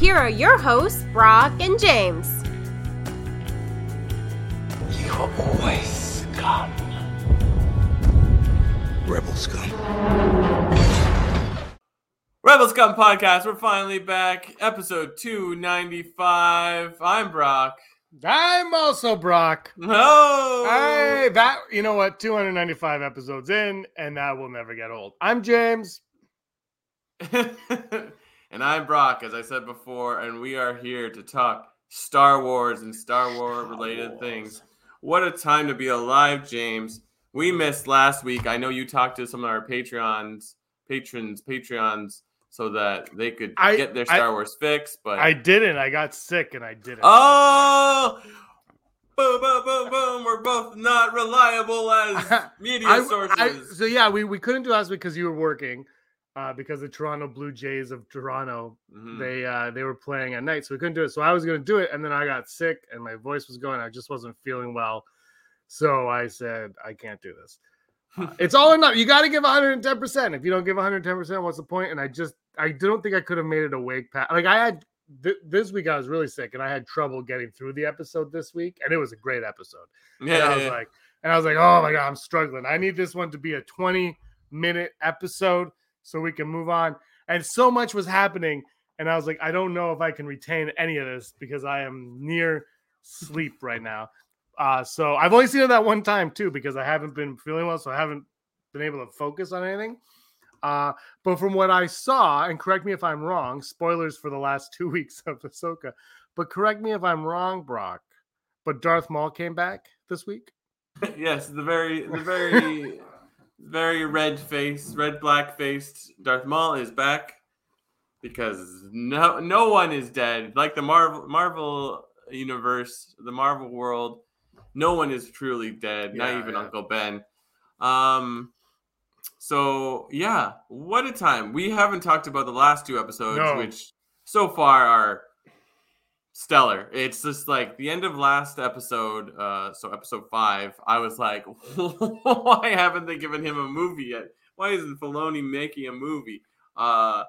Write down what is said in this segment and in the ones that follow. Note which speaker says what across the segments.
Speaker 1: Here are your hosts, Brock and James.
Speaker 2: You always scum. Rebel scum.
Speaker 3: Rebel Scum Podcast, we're finally back. Episode 295. I'm Brock.
Speaker 4: I'm also Brock.
Speaker 3: No!
Speaker 4: Hey, that you know what? 295 episodes in, and that will never get old. I'm James.
Speaker 3: and I'm Brock, as I said before, and we are here to talk Star Wars and Star Wars related things. What a time to be alive, James. We missed last week. I know you talked to some of our Patreons, patrons, Patreons, so that they could
Speaker 4: I-
Speaker 3: get their
Speaker 4: I-
Speaker 3: Star Wars fix. But
Speaker 4: I didn't. I got sick, and I didn't.
Speaker 3: Oh, boom, boom, boom, boom. We're both not reliable as media
Speaker 4: I-
Speaker 3: sources.
Speaker 4: I- so yeah, we, we couldn't do last week because you were working, uh, because the Toronto Blue Jays of Toronto
Speaker 3: Mhm.
Speaker 4: they uh, they were playing at night, so we couldn't do it. So I was gonna do it, and then I got sick, and my voice was going. I just wasn't feeling well, so I said I can't do this. Uh, it's all or nothing. You got to give 110. percent If you don't give 110, percent what's the point? And I just I don't think I could have made it awake. Pat. Like I had th- this week, I was really sick, and I had trouble getting through the episode this week, and it was a great episode.
Speaker 3: yeah,
Speaker 4: And I was
Speaker 3: yeah.
Speaker 4: like, and I was like, oh my god, I'm struggling. I need this one to be a 20 minute episode so we can move on. And so much was happening, and I was like, I don't know if I can retain any of this because I am near sleep right now. Uh, so I've only seen it that one time too because I haven't been feeling well, so I haven't been able to focus on anything. Uh, but from what I saw, and correct me if I'm wrong, spoilers for the last two weeks of Ahsoka, but correct me if I'm wrong, Brock. But Darth Maul came back this week.
Speaker 3: yes, the very, the very, very red face, red black faced Darth Maul is back because no, no one is dead. Like the Marvel, Marvel universe, the Marvel world, no one is truly dead. not even
Speaker 4: yeah.
Speaker 3: Uncle Ben. Um. So yeah, what a time. We haven't talked about the last two episodes,
Speaker 4: No.
Speaker 3: which so far are stellar. It's just like the end of last episode, uh, so episode five. I was like, why haven't they given him a movie yet? Why isn't Filoni making a movie? Uh,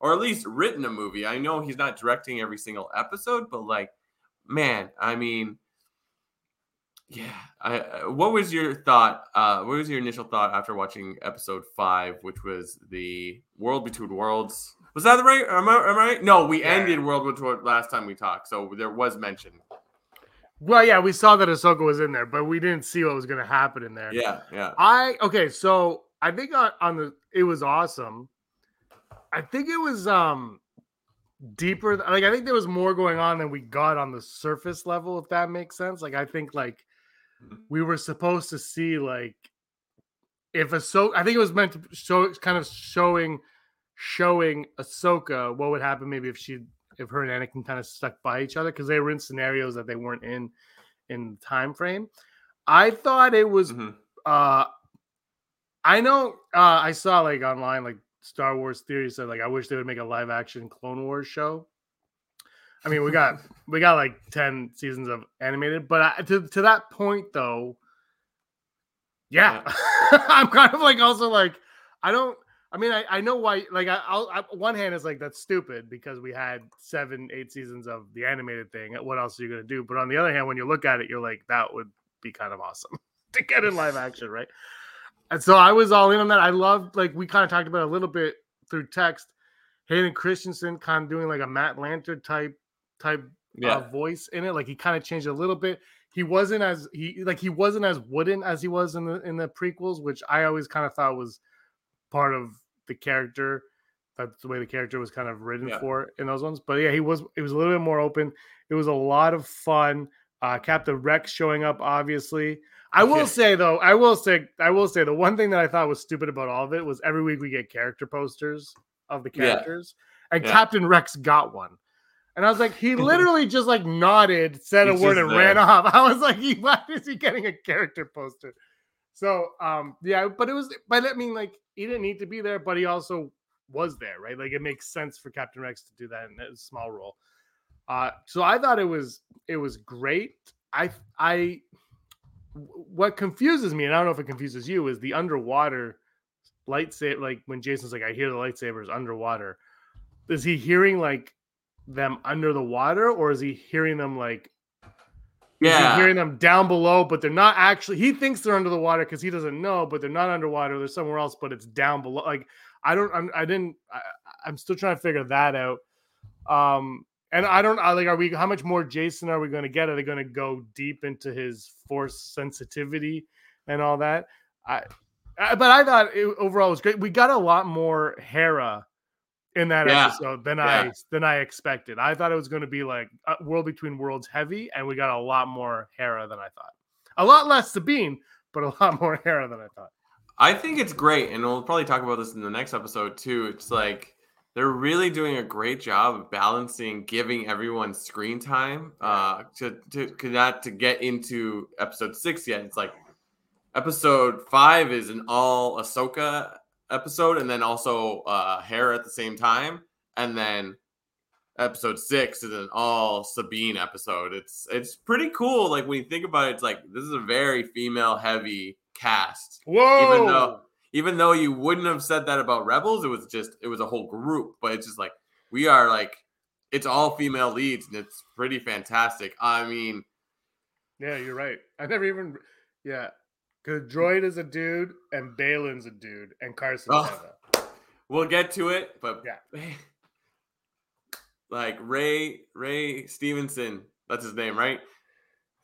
Speaker 3: or at least written a movie. I know he's not directing every single episode, but like, man, I mean, yeah. I, I- what was your thought? Uh, what was your initial thought after watching episode five, which was the World Between Worlds? Was that the right? Am I, am I right? No, we
Speaker 4: Yeah.
Speaker 3: ended World War II last time we talked, so there was mention.
Speaker 4: Well, yeah, we saw that Ahsoka was in there, but we didn't see what was going to happen in there.
Speaker 3: Yeah, yeah.
Speaker 4: I okay, so I think on, on the it was awesome. I think it was um deeper. Like I think there was more going on than we got on the surface level, if that makes sense. Like I think like
Speaker 3: Mhm.
Speaker 4: we were supposed to see like if Ahsoka. I think it was meant to show kind of showing showing Ahsoka what would happen maybe if she if her and Anakin kind of stuck by each other because they were in scenarios that they weren't in in the time frame. I thought it was
Speaker 3: Mhm.
Speaker 4: uh I know uh I saw like online like Star Wars theory said like I wish they would make a live action Clone Wars show. I mean, we got we got like 10 seasons of animated, but I, to to that point though, yeah. I'm kind of like also like I don't I mean, I, I know why. Like, I, I'll I, one hand is like that's stupid because we had seven, eight seasons of the animated thing. What else are you gonna do? But on the other hand, when you look at it, you're like, that would be kind of awesome to get in live action, right? And so I was all in on that. I loved like we kind of talked about a little bit through text. Hayden Christensen kind of doing like a Matt Lanter type type
Speaker 3: Yeah.
Speaker 4: uh, voice in it. Like he kind of changed a little bit. He wasn't as he like he wasn't as wooden as he was in the in the prequels, which I always kind of thought was part of the character. That's the way the character was kind of written
Speaker 3: Yeah.
Speaker 4: for in those ones. But yeah, he was it was a little bit more open. It was a lot of fun. Uh Captain Rex showing up, obviously. I will
Speaker 3: Yeah.
Speaker 4: say though, I will say, I will say the one thing that I thought was stupid about all of it was every week we get character posters of the
Speaker 3: Yeah.
Speaker 4: characters. and
Speaker 3: Yeah.
Speaker 4: Captain Rex got one. And I was like, he literally just like nodded, said a word, and ran off. I was like, he, why is he getting a character poster? So, um, yeah, but it was, but I mean, like, he didn't need to be there, but he also was there, right? Like, it makes sense for Captain Rex to do that in a small role. Uh, so I thought it was, it was great. I, I, what confuses me, and I don't know if it confuses you, is the underwater lightsaber. Like when Jacen's like, I hear the lightsabers underwater. Is he hearing like them under the water, or is he hearing them like
Speaker 3: Yeah.
Speaker 4: hearing them down below, but they're not actually. He thinks they're under the water because he doesn't know, but they're not underwater. They're somewhere else, but it's down below. Like I don't, I'm, I didn't. I, I'm still trying to figure that out. Um, and I don't. I like. Are we? How much more Jacen are we going to get? Are they going to go deep into his force sensitivity and all that? I, I but I thought it overall was great. We got a lot more Hera in that
Speaker 3: Yeah.
Speaker 4: episode than
Speaker 3: Yeah.
Speaker 4: I than I expected. I thought it was going to be like uh, World Between Worlds heavy, and we got a lot more Hera than I thought. A lot less Sabine, but a lot more Hera than I thought.
Speaker 3: I think it's great, and we'll probably talk about this in the next episode too. It's like they're really doing a great job of balancing giving everyone screen time uh, to to to not to get into episode six yet. It's like episode five is an all Ahsoka episode, and then also uh, Hera at the same time, and then episode six is an all Sabine episode. It's it's pretty cool. Like when you think about it, it's like this is a very female heavy cast
Speaker 4: Whoa!
Speaker 3: even though even though you wouldn't have said that about rebels it was just it was a whole group but it's just like we are like it's all female leads and it's pretty fantastic i mean
Speaker 4: yeah, you're right. I never even. Yeah, because Droid is a dude, and Baylan's a dude, and Carson.
Speaker 3: Oh. We'll get to it but
Speaker 4: Yeah.
Speaker 3: like ray ray stevenson that's his name right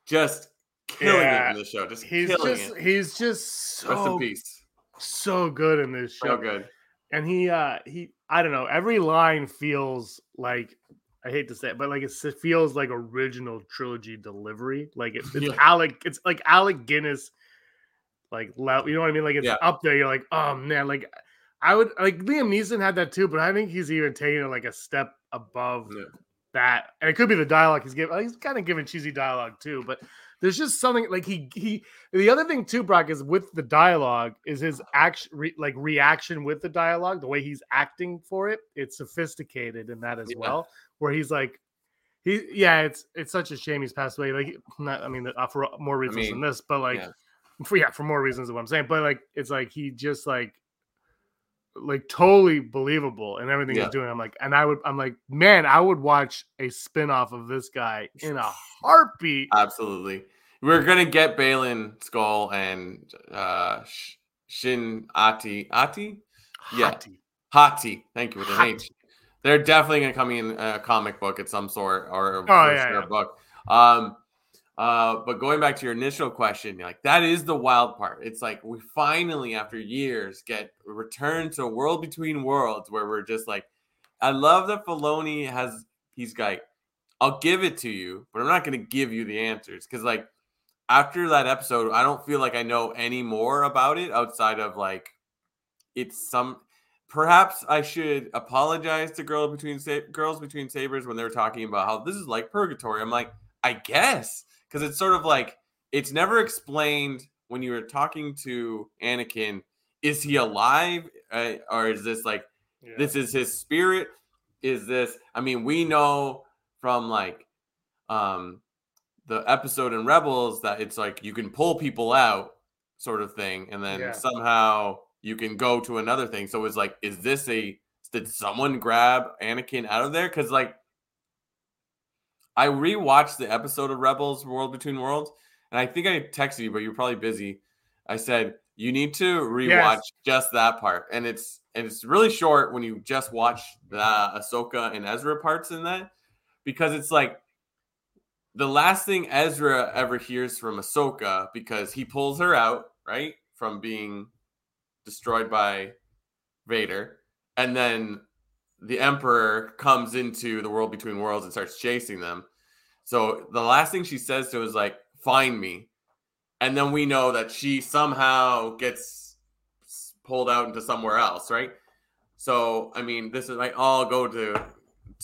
Speaker 3: just killing
Speaker 4: Yeah,
Speaker 3: it in the show just
Speaker 4: He's
Speaker 3: killing
Speaker 4: just
Speaker 3: it
Speaker 4: he's just
Speaker 3: rest in
Speaker 4: so
Speaker 3: peace
Speaker 4: so good in this show.
Speaker 3: so good
Speaker 4: and he uh he i don't know every line feels like i hate to say it but like it feels like original trilogy delivery like it, it's
Speaker 3: Yeah.
Speaker 4: alec it's like alec guinness like loud you know what i mean like it's
Speaker 3: Yeah.
Speaker 4: up there you're like oh man like i would like liam neeson had that too but i think he's even taking it like a step above
Speaker 3: Yeah.
Speaker 4: that and it could be the dialogue he's giving he's kind of giving cheesy dialogue too but there's just something like he he the other thing too brock is with the dialogue is his action re, like reaction with the dialogue the way he's acting for it it's sophisticated in that as
Speaker 3: Yeah.
Speaker 4: well where he's like he yeah it's it's such a shame he's passed away like not i mean uh, for more reasons than
Speaker 3: mean,
Speaker 4: this but like
Speaker 3: yeah.
Speaker 4: for yeah for more reasons than what i'm saying but like it's like he just like like totally believable in everything
Speaker 3: Yeah.
Speaker 4: he's doing i'm like and i would i'm like man i would watch a spin-off of this guy in a heartbeat
Speaker 3: absolutely we're gonna get baylan skoll and uh shin ati ati Yeah.
Speaker 4: Hottie.
Speaker 3: Hati. Thank you with an
Speaker 4: Hati.
Speaker 3: H. They're definitely to come in a comic book at some sort or
Speaker 4: Oh,
Speaker 3: for
Speaker 4: yeah, yeah.
Speaker 3: a book. Um, uh, but going back to your initial question, like that is the wild part. It's like we finally, after years, get returned to a world between worlds where we're just like, I love that Filoni has. He's like, I'll give it to you, but I'm not going to give you the answers because like after that episode, I don't feel like I know any more about it outside of like it's some perhaps I should apologize to girl between Sa- girls between sabers when they're talking about how this is like purgatory. I'm like, I guess because it's sort of like it's never explained when you were talking to Anakin. Is he alive, uh, or is this like
Speaker 4: Yeah.
Speaker 3: this is his spirit? Is this? I mean, we know from like um the episode in Rebels that it's like you can pull people out, sort of thing, and then
Speaker 4: Yeah.
Speaker 3: somehow you can go to another thing. So it's like, is this a did someone grab Anakin out of there? Because like I rewatched the episode of Rebels World Between Worlds, and I think I texted you, but you're probably busy. I said you need to rewatch
Speaker 4: Yes.
Speaker 3: just that part, and it's and it's really short when you just watch the Ahsoka and Ezra parts in that, because it's like the last thing Ezra ever hears from Ahsoka because he pulls her out right from being destroyed by Vader, and then the Emperor comes into the world between worlds and starts chasing them. So the last thing she says to him is like, "Find me," and then we know that she somehow gets pulled out into somewhere else, right? So I mean, this is like all go to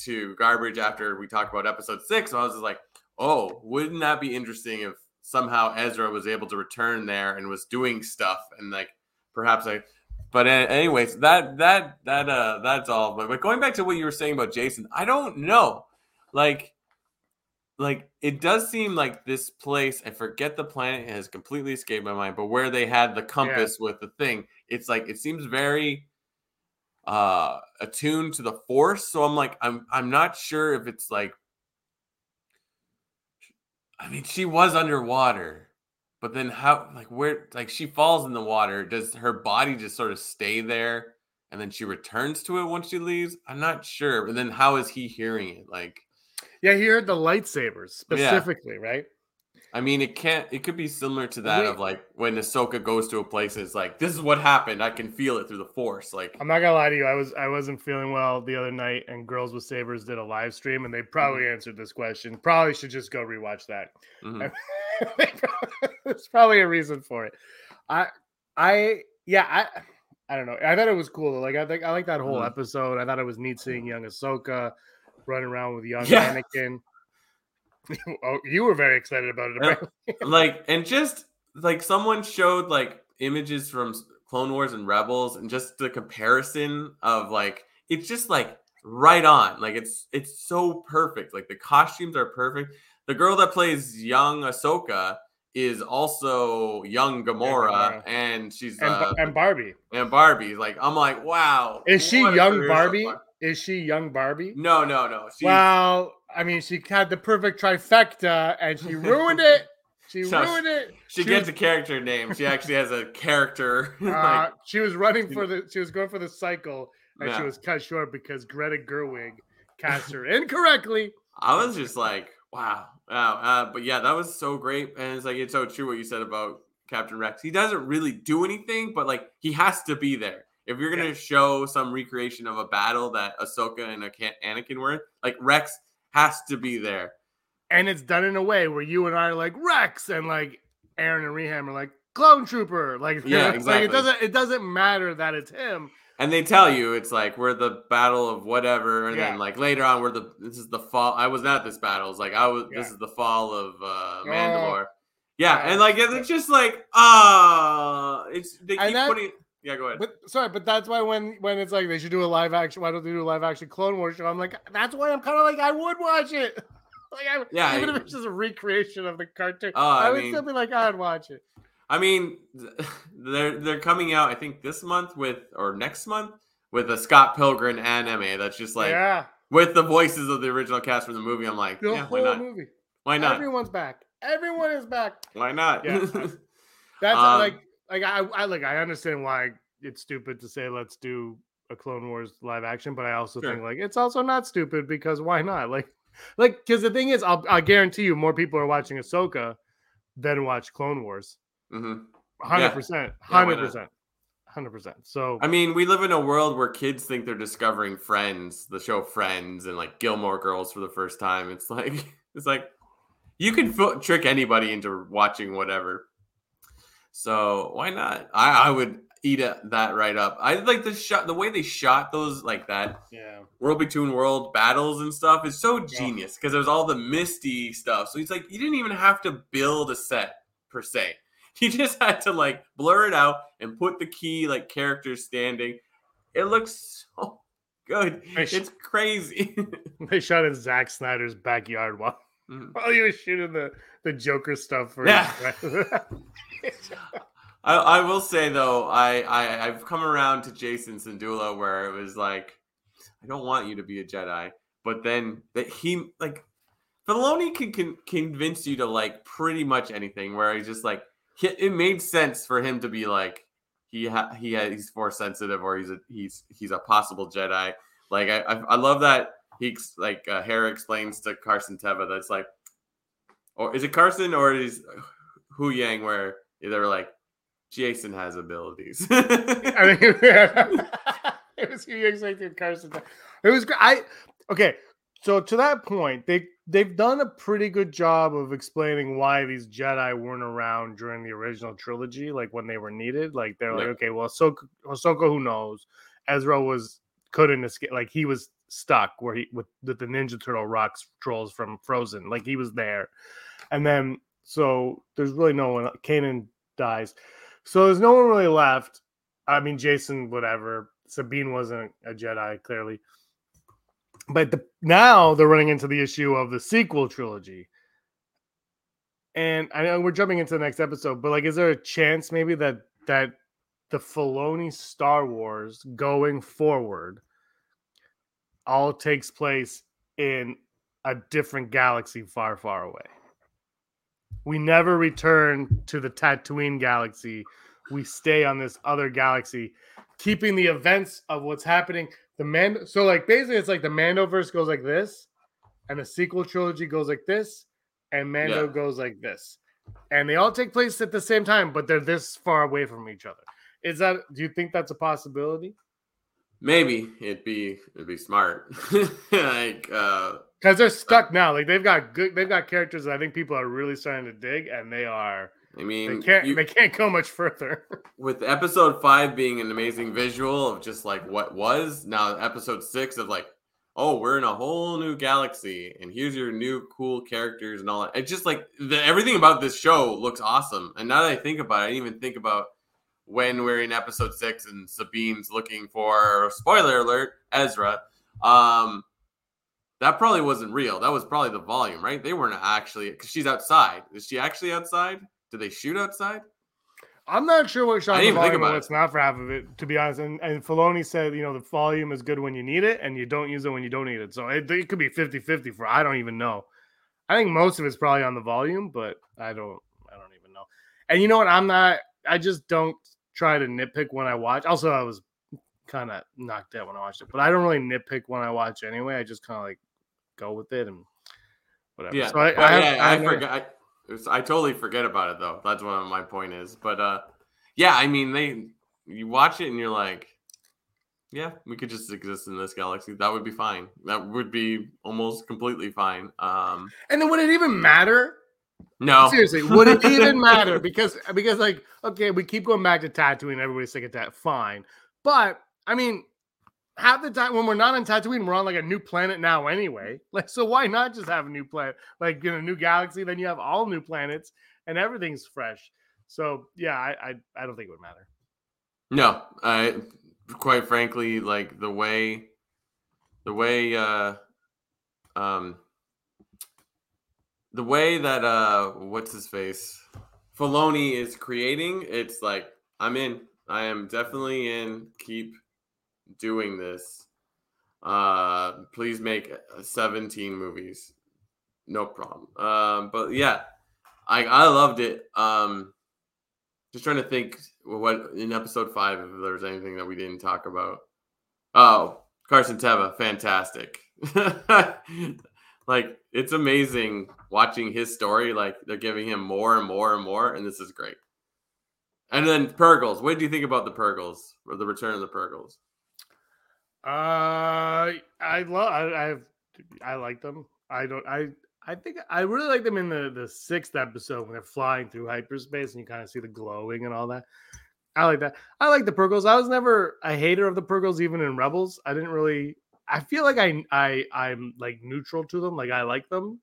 Speaker 3: to garbage after we talk about episode six. And I was just like, oh, wouldn't that be interesting if somehow Ezra was able to return there and was doing stuff and like perhaps I. But anyways, that that that uh that's all. But, but going back to what you were saying about Jacen, I don't know, like. Like it does seem like this place, I forget the planet it has completely escaped my mind, but where they had the compass with the thing, it's like it seems very uh attuned to the force so i'm like i'm i'm not sure if it's like i mean she was underwater but then how like where like she falls in the water does her body just sort of stay there and then she returns to it once she leaves i'm not sure But then how is he hearing it like
Speaker 4: Yeah, he heard the lightsabers specifically, right?
Speaker 3: i mean it can't it could be similar to that
Speaker 4: Wait.
Speaker 3: of like when Ahsoka goes to a place it's like this is what happened i can feel it through the force like
Speaker 4: I'm not gonna lie to you. I was I wasn't feeling well the other night, and Girls with Sabers did a live stream, and they probably answered this question. Probably should just go rewatch that.
Speaker 3: mhm.
Speaker 4: There's probably a reason for it. I I yeah I I don't know. I thought it was cool. Like I think I like that whole
Speaker 3: Mhm.
Speaker 4: episode. I thought it was neat seeing young Ahsoka running around with young
Speaker 3: Yeah.
Speaker 4: Anakin. oh, you were very excited about it.
Speaker 3: Like and just like someone showed like images from clone wars and rebels and just the comparison of like it's just like right on like it's it's so perfect like the costumes are perfect the girl that plays young ahsoka is also young gamora,
Speaker 4: Gamora.
Speaker 3: and she's
Speaker 4: And,
Speaker 3: uh,
Speaker 4: and Barbie
Speaker 3: and barbie like i'm like wow
Speaker 4: is she young
Speaker 3: career so
Speaker 4: Barbie? Is she young Barbie?
Speaker 3: no no no she's,
Speaker 4: Well, I mean, she had the perfect trifecta, and she ruined it. She
Speaker 3: So
Speaker 4: ruined it.
Speaker 3: she
Speaker 4: she
Speaker 3: gets
Speaker 4: was-
Speaker 3: a character name she actually has a character
Speaker 4: Uh,
Speaker 3: like,
Speaker 4: she was running for the. She was going for the cycle, and she was cut short because Greta Gerwig cast her incorrectly.
Speaker 3: I was just like, wow, wow. Uh, but yeah, that was so great, and it's like it's so true what you said about Captain Rex. He doesn't really do anything, but like he has to be there. If you're gonna
Speaker 4: Yeah.
Speaker 3: show some recreation of a battle that Ahsoka and Anakin were, in, like Rex has to be there.
Speaker 4: And it's done in a way where you and I are like Rex, and like Aaron and Reham are like Clone Trooper. Like,
Speaker 3: Yeah,
Speaker 4: like,
Speaker 3: exactly.
Speaker 4: it doesn't. It doesn't matter that it's him.
Speaker 3: And they tell you it's like we're the battle of whatever, and
Speaker 4: Yeah.
Speaker 3: then like later on we're the this is the fall. I was not at this battle. It's like I was. This is the fall of uh, Mandalore.
Speaker 4: Yeah.
Speaker 3: yeah, and like it's just like ah, it's they keep
Speaker 4: that-
Speaker 3: putting. Yeah, go ahead.
Speaker 4: But sorry, but that's why when when it's like they should do a live action, why don't they do a live action Clone Wars show? I'm like, that's why I'm kind of like I would watch it. like, I,
Speaker 3: Yeah,
Speaker 4: even
Speaker 3: I-
Speaker 4: if it's just a recreation of the cartoon,
Speaker 3: Oh, I
Speaker 4: I, would still be like, I'd watch it.
Speaker 3: I mean, they're they're coming out. I think this month with or next month with a Scott Pilgrim anime. That's just like
Speaker 4: yeah,
Speaker 3: with the voices of the original cast from the movie. I'm like,
Speaker 4: the
Speaker 3: yeah, why not?
Speaker 4: movie.
Speaker 3: Why not?
Speaker 4: Everyone's back. Everyone is back.
Speaker 3: Why not?
Speaker 4: Yeah. That's
Speaker 3: Um,
Speaker 4: like like I, I like I understand why it's stupid to say let's do a Clone Wars live action, but I also
Speaker 3: Sure.
Speaker 4: think like it's also not stupid because why not? Like like because the thing is, I'll I guarantee you more people are watching Ahsoka than watch Clone Wars.
Speaker 3: Mhm.
Speaker 4: Hundred percent,
Speaker 3: Yeah,
Speaker 4: hundred percent, hundred percent. So
Speaker 3: I mean, we live in a world where kids think they're discovering Friends, the show Friends, and like Gilmore Girls for the first time. It's like it's like you can fo- trick anybody into watching whatever. So why not? I, I would eat a, that right up. I like the shot, the way they shot those like that
Speaker 4: yeah,
Speaker 3: world between world battles and stuff is so genius because there's all the misty stuff. So it's like you didn't even have to build a set per se. You just had to like blur it out and put the key like characters standing. It looks so good.
Speaker 4: I sh-
Speaker 3: It's crazy.
Speaker 4: they shot in Zack Snyder's backyard while
Speaker 3: Mhm.
Speaker 4: while he was shooting the the Joker stuff for
Speaker 3: Yeah. I, I will say though, I, I I've come around to Jacen Syndulla where it was like, I don't want you to be a Jedi, but then that he like, Filoni can, can convince you to like pretty much anything. Where he's just like, he, it made sense for him to be like, he ha, he ha, he's force sensitive or he's a he's he's a possible Jedi. Like I I, I love that he like uh, Hera explains to Carson Teva that's like, or is it Carson or is Huyang where they're like. Jacen has abilities.
Speaker 4: I think it was you expected Carson. to- Carson. It was. I okay. So to that point, they they've done a pretty good job of explaining why these Jedi weren't around during the original trilogy, like when they were needed. Like they're like, okay, well, Ahsoka, Ahsoka, who knows? Ezra was couldn't escape. Like he was stuck where he with, with the Ninja Turtle rocks trolls from Frozen. Like he was there, and then so there's really no one. Kanan dies, so there's no one really left. I mean, Jacen, whatever. Sabine wasn't a Jedi, clearly. But the, now they're running into the issue of the sequel trilogy. And I know we're jumping into the next episode, but like, is there a chance maybe that that the Filoni Star Wars going forward all takes place in a different galaxy far, far away? We never return to the Tatooine galaxy. We stay on this other galaxy, keeping the events of what's happening. The man, so like basically, it's like the Mandoverse goes like this, and the sequel trilogy goes like this, and Mando
Speaker 3: Yeah.
Speaker 4: goes like this, and they all take place at the same time, but they're this far away from each other. Is that? Do you think that's a possibility?
Speaker 3: Maybe it'd be it'd be smart. like uh
Speaker 4: Because they're stuck now. Like they've got good, they've got characters that I think people are really starting to dig, and they are
Speaker 3: I
Speaker 4: they
Speaker 3: mean
Speaker 4: can't
Speaker 3: you-
Speaker 4: they can't go much further.
Speaker 3: with episode five being an amazing visual of just like what was, now episode six of like, oh, we're in a whole new galaxy, and here's your new cool characters and all that. It's just like the, everything about this show looks awesome. And now that I think about it, I didn't even think about when we're in episode six and Sabine's looking for spoiler alert, Ezra. Um that probably wasn't real. That was probably the volume, right? They weren't actually because she's outside. Is she actually outside? Did they shoot outside?
Speaker 4: I'm not sure what shot
Speaker 3: I didn't
Speaker 4: volume
Speaker 3: about
Speaker 4: what's not for half of it, to be honest. And, and Filoni said, you know, the volume is good when you need it and you don't use it when you don't need it. So it, it could be 50 50 for I don't even know. I think most of it's probably on the volume, but I don't I don't even know. And you know what? I'm not I just don't try to nitpick when I watch. Also, I was kind of knocked out when I watched it, but I don't really nitpick when I watch anyway. I just kind of like go with it and whatever.
Speaker 3: Yeah,
Speaker 4: So I, I, have-
Speaker 3: yeah, I,
Speaker 4: have
Speaker 3: forgot. I, was- I totally forget about it though. That's what my point is. But uh, yeah, I mean, they you watch it and you're like, yeah, we could just exist in this galaxy. That would be fine. That would be almost completely fine. Um,
Speaker 4: And then would it even matter?
Speaker 3: no,
Speaker 4: Seriously, would it even matter? Because because like okay, we keep going back to Tatooine. Everybody's sick of that. Fine, but I mean, half the time when we're not on Tatooine, we're on like a new planet now anyway. Like, so why not just have a new planet, like in a new galaxy? Then you have all new planets and everything's fresh. So yeah, I I, I don't think it would matter.
Speaker 3: No, I quite frankly like the way the way uh um the way that uh what's his face Filoni is creating, it's like I'm in. I am definitely in. Keep doing this. Uh please make uh, 17 movies. No problem. Um but yeah, I I loved it. Um just trying to think what in episode five if there's anything that we didn't talk about. Oh, Carson Teva, fantastic. like it's amazing watching his story. Like they're giving him more and more and more, and this is great. And then Purrgils. What do you think about the Purrgils or the return of the Purrgils?
Speaker 4: Uh, I love. I, I I like them. I don't. I I think I really like them in the the sixth episode when they're flying through hyperspace and you kind of see the glowing and all that. I like that. I like the Purrgils. I was never a hater of the Purrgils, even in Rebels. I didn't really. I feel like I I I'm like neutral to them. Like I like them,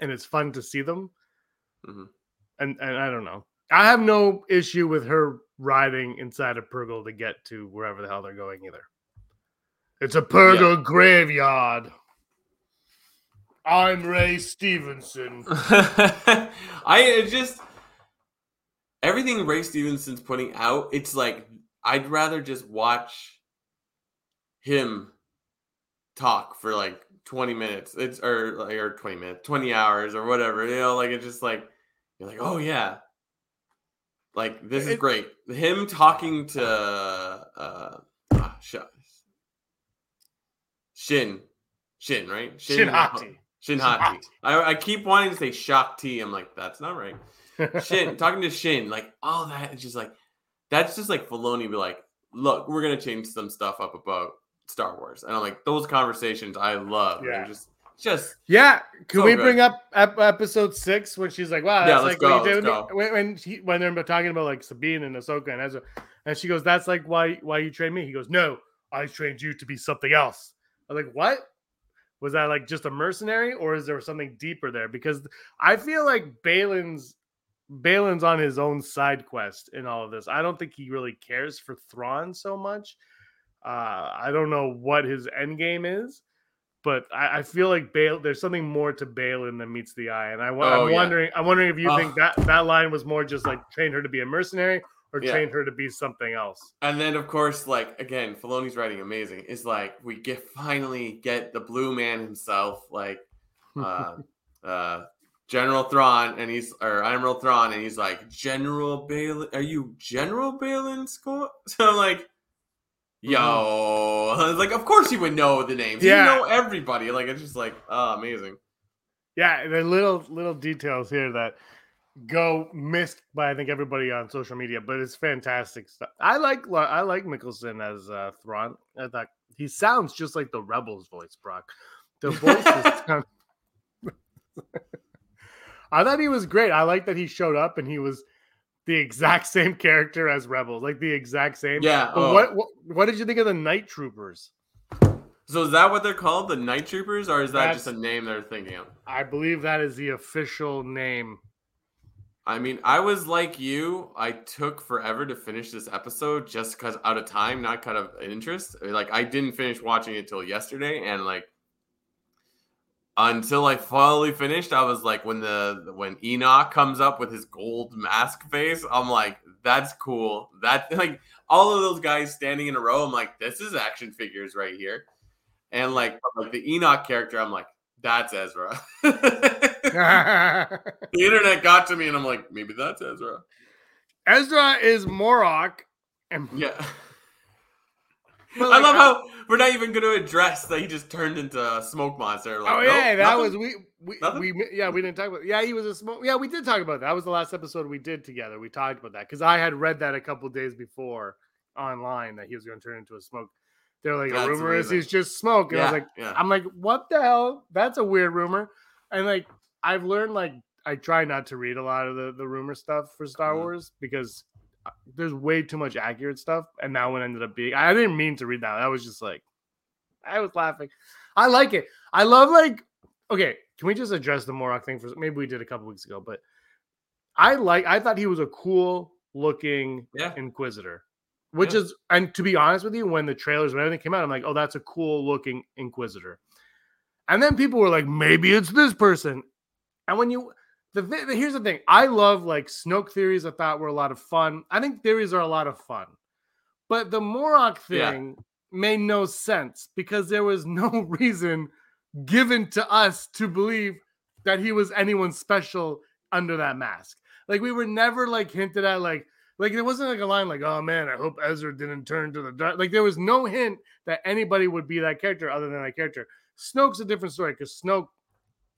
Speaker 4: and it's fun to see them.
Speaker 3: Mhm.
Speaker 4: And and I don't know. I have no issue with her riding inside a Purrgil to get to wherever the hell they're going either. It's a Purrgil graveyard. I'm Ray Stevenson.
Speaker 3: I it just everything Ray Stevenson's putting out, it's like I'd rather just watch him talk for like 20 minutes. It's or like or 20 minutes, 20 hours or whatever. You know, like it's just like you're like, "Oh yeah." Like this is
Speaker 4: It-
Speaker 3: great. Him talking to uh ah, sh- Shin. Shin, right?
Speaker 4: Shin Hati.
Speaker 3: Shin
Speaker 4: Shin
Speaker 3: Hati. I, I keep wanting to say Shakti. I'm like, that's not right. Shin, talking to Shin, like all that. It's just like that's just like Filoni be like, look, we're gonna change some stuff up about Star Wars, and I'm like, those conversations I love. They're
Speaker 4: Yeah.
Speaker 3: just just
Speaker 4: Yeah, can
Speaker 3: So
Speaker 4: we
Speaker 3: good.
Speaker 4: bring up ep- episode six when she's like, "Wow,
Speaker 3: Yeah,
Speaker 4: that's
Speaker 3: let's
Speaker 4: like
Speaker 3: go,
Speaker 4: what you did when, when she when they're talking about like Sabine and Ahsoka and Ezra." And she goes, "That's like why why you trained me." He goes, "No, I trained you to be something else." I was like, "What?" Was that like just a mercenary, or is there something deeper there? Because I feel like Baylan's Baylan's on his own side quest in all of this. I don't think he really cares for Thrawn so much. Uh, I don't know what his end game is, but I, I feel like Bale. There's something more to Baylan than meets the eye, and I,
Speaker 3: Oh,
Speaker 4: am
Speaker 3: yeah.
Speaker 4: wondering. I'm wondering if you
Speaker 3: Oh.
Speaker 4: think that that line was more just like train her to be a mercenary or
Speaker 3: Yeah.
Speaker 4: train her to be something else.
Speaker 3: And then of course, like again, Filoni's writing amazing. Is like we get finally get the blue man himself, like uh uh General Thrawn, and he's or Admiral Thrawn, and he's like, General Baylan are you General Baylan Skoll? So I'm like Yo, like of course he would know the names.
Speaker 4: Yeah.
Speaker 3: Yeah, know everybody. Like it's just like, oh, amazing.
Speaker 4: Yeah, the little little details here that go missed by I think everybody on social media, but it's fantastic stuff. I like I like Mikkelsen as uh, Thrawn. I thought he sounds just like the Rebels voice, Brock. The voice is sound- I thought he was great. I like that he showed up and he was the exact same character as Rebels, like the exact same.
Speaker 3: Yeah. Oh.
Speaker 4: what, what what did you think of the Night Troopers?
Speaker 3: So is that what they're called, the Night Troopers, or is that just a name they're thinking of?
Speaker 4: I believe that is the official name.
Speaker 3: I mean, I was like you. I took forever to finish this episode just because out of time, not kind of interest. Like I didn't finish watching it till yesterday, and like until I finally finished, I was like, when the when Enoch comes up with his gold mask face, I'm like, that's cool. That like all of those guys standing in a row, I'm like, this is action figures right here, and like like the Enoch character, I'm like, that's Ezra. the internet got to me, and I'm like, maybe that's Ezra.
Speaker 4: Ezra is Morok, and
Speaker 3: Yeah.
Speaker 4: But,
Speaker 3: I love how we're not even going to address that he just turned into a smoke monster. Like,
Speaker 4: oh
Speaker 3: nope,
Speaker 4: yeah, that
Speaker 3: nothing.
Speaker 4: was we we,
Speaker 3: Nothing?
Speaker 4: we yeah we didn't talk about yeah he was a smoke yeah we did talk about that. That was the last episode we did together. We talked about that because I had read that a couple days before online that he was going to turn into a smoke. They're like
Speaker 3: That's
Speaker 4: a rumor is he's just smoke, and I
Speaker 3: Yeah,
Speaker 4: was like
Speaker 3: yeah.
Speaker 4: I'm like what the hell? That's a weird rumor, and like I've learned like I try not to read a lot of the the rumor stuff for Star
Speaker 3: Mhm.
Speaker 4: Wars because uh, there's way too much accurate stuff, and that one ended up being I didn't mean to read that. I was just like I was laughing. I like it. I love like okay. Can we just address the Morok thing for maybe we did a couple weeks ago, but I like I thought he was a cool looking
Speaker 3: Yeah.
Speaker 4: Inquisitor, which
Speaker 3: Yeah.
Speaker 4: is and to be honest with you, when the trailers when everything came out, I'm like, oh, that's a cool looking Inquisitor. And then people were like, maybe it's this person. And when you the, the here's the thing, I love like Snoke theories. I thought were a lot of fun. I think theories are a lot of fun, but the Morok
Speaker 3: Yeah.
Speaker 4: thing made no sense because there was no reason given to us to believe that he was anyone special under that mask. Like we were never like hinted at like like there wasn't like a line like oh man I hope Ezra didn't turn to the dark. Like there was no hint that anybody would be that character other than that character. Snoke's a different story because Snoke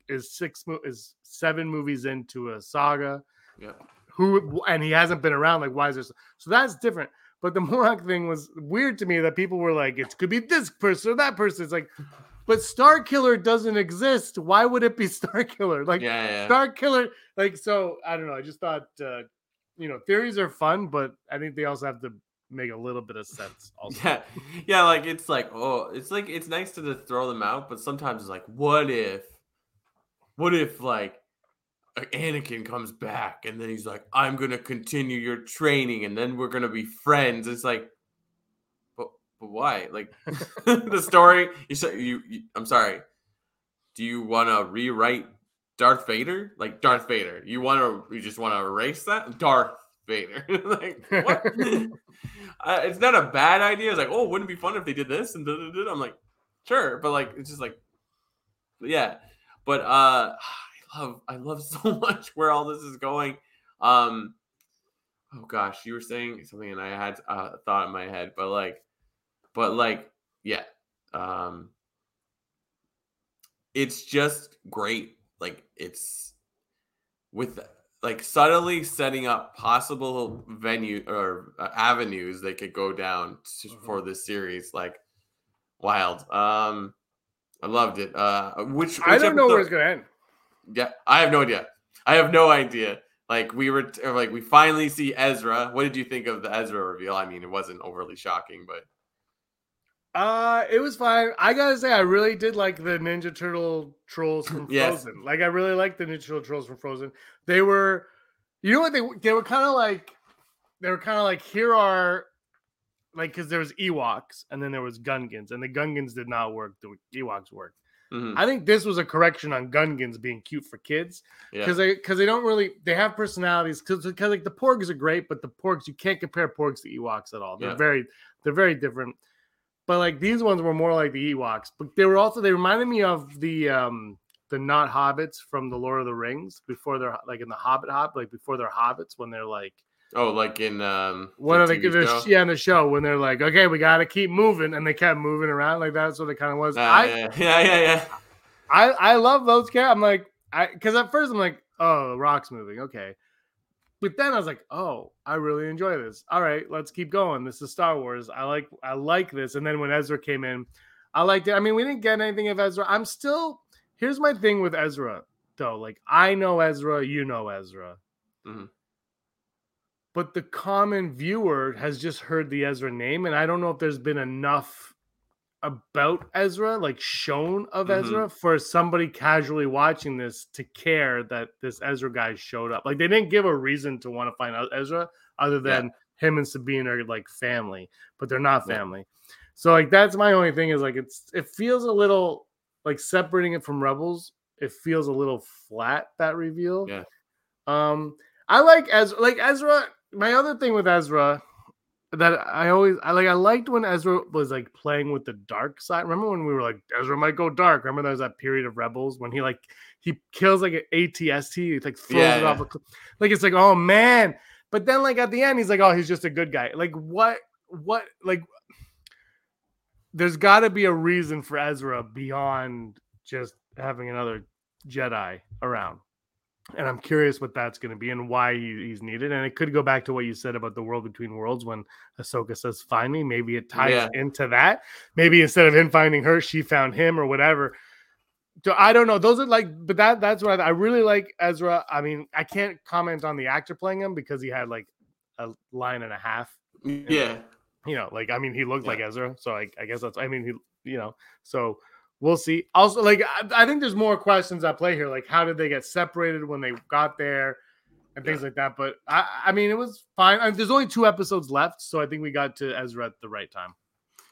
Speaker 4: is six mo- is seven movies into a saga.
Speaker 3: Yeah.
Speaker 4: who and he hasn't been around like why is there so, that's different. But the Morok thing was weird to me that people were like it could be this person or that person. It's like but Star Killer doesn't exist. Why would it be Star Killer like
Speaker 3: Yeah, yeah.
Speaker 4: Star Killer like so I don't know. I just thought uh you know theories are fun but I think they also have to make a little bit of sense also.
Speaker 3: Yeah, yeah, like it's like oh, it's like it's nice to just throw them out, but sometimes it's like, what if, what if like uh, Anakin comes back and then he's like, I'm gonna continue your training and then we're gonna be friends. It's like, but but why? Like the story you said you, you I'm sorry. Do you want to rewrite Darth Vader? Like Darth Vader? You want to? You just want to erase that Darth Vader? like what? uh, it's not a bad idea. It's like, oh, wouldn't it be fun if they did this and da, da, da. I'm like, sure, but like, it's just like, yeah. But uh, I love, I love so much where all this is going. Um, oh gosh, you were saying something, and I had uh, a thought in my head, but like, but like, yeah, um, it's just great. Like, it's with like subtly setting up possible venue or uh, avenues they could go down to, for this series like wild um i loved it uh which,
Speaker 4: I don't know where it's gonna end
Speaker 3: yeah i have no idea i have no idea Like we were or like we finally see Ezra. What did you think of the Ezra reveal? I mean, it wasn't overly shocking, but
Speaker 4: Uh, it was fine. I gotta say, I really did like the Ninja Turtle trolls from
Speaker 3: Yes.
Speaker 4: Frozen. Like, I really liked the Ninja Turtle trolls from Frozen. They were, you know what they they were kind of like, they were kind of like here are, like because there was Ewoks and then there was Gungans, and the Gungans did not work. The Ewoks worked.
Speaker 3: mhm,
Speaker 4: I think this was a correction on Gungans being cute for kids
Speaker 3: yeah,
Speaker 4: because they because they don't really they have personalities because like the porgs are great, but the porgs you can't compare porgs to Ewoks at all. They're
Speaker 3: Yeah.
Speaker 4: very they're very different. But like these ones were more like the Ewoks, but they were also they reminded me of the um the not hobbits from the Lord of the Rings before they're like in the Hobbit hop like before they're hobbits when they're like
Speaker 3: Oh, like in um, the
Speaker 4: they
Speaker 3: TV
Speaker 4: the,
Speaker 3: show?
Speaker 4: yeah in the show when they're like okay we got to keep moving and they kept moving around like that's what it kind of was.
Speaker 3: Ah,
Speaker 4: I
Speaker 3: yeah, yeah, yeah, yeah.
Speaker 4: I I love those characters. I'm like, I because at first I'm like, oh, rock's moving, okay. But then I was like, oh, I really enjoy this. All right, let's keep going. This is Star Wars. I like I like this. And then when Ezra came in, I liked it. I mean, we didn't get anything of Ezra. I'm still here's my thing with Ezra though. Like I know Ezra, you know Ezra.
Speaker 3: Mhm.
Speaker 4: But the common viewer has just heard the Ezra name, and I don't know if there's been enough about Ezra, like shown of
Speaker 3: Mhm.
Speaker 4: Ezra, for somebody casually watching this to care that this Ezra guy showed up. Like they didn't give a reason to want to find out Ezra other than him and Sabine are like family, but they're not
Speaker 3: Yeah.
Speaker 4: family. So like that's my only thing is like it's it feels a little like separating it from Rebels. It feels a little flat that reveal.
Speaker 3: Yeah.
Speaker 4: Um, I like Ezra. Like Ezra. My other thing with Ezra that I always I like I liked when Ezra was like playing with the dark side. Remember when we were like Ezra might go dark? Remember there was that period of Rebels when he like he kills like an ATST, he like throws
Speaker 3: Yeah,
Speaker 4: it
Speaker 3: yeah.
Speaker 4: off a cl- like it's like oh man. But then like at the end he's like oh he's just a good guy. Like what what like there's got to be a reason for Ezra beyond just having another Jedi around. And I'm curious what that's going to be and why he, he's needed. And it could go back to what you said about the world between worlds when Ahsoka says, Find me. Maybe it ties
Speaker 3: Yeah.
Speaker 4: into that. Maybe instead of him finding her, she found him or whatever. So I don't know. Those are like, but that that's what I, I really like Ezra. I mean, I can't comment on the actor playing him because he had like a line and a half
Speaker 3: Yeah.
Speaker 4: you know, like I mean, he looked like
Speaker 3: Yeah. Ezra,
Speaker 4: Ezra, so I, I guess that's. I mean, he, you know, so we'll see. Also, like I, I think there's more questions at play here. Like, how did they get separated when they got there, and things like that. But I, I mean, it was fine. I, there's only two episodes left, so I think we got to Ezra at the right time.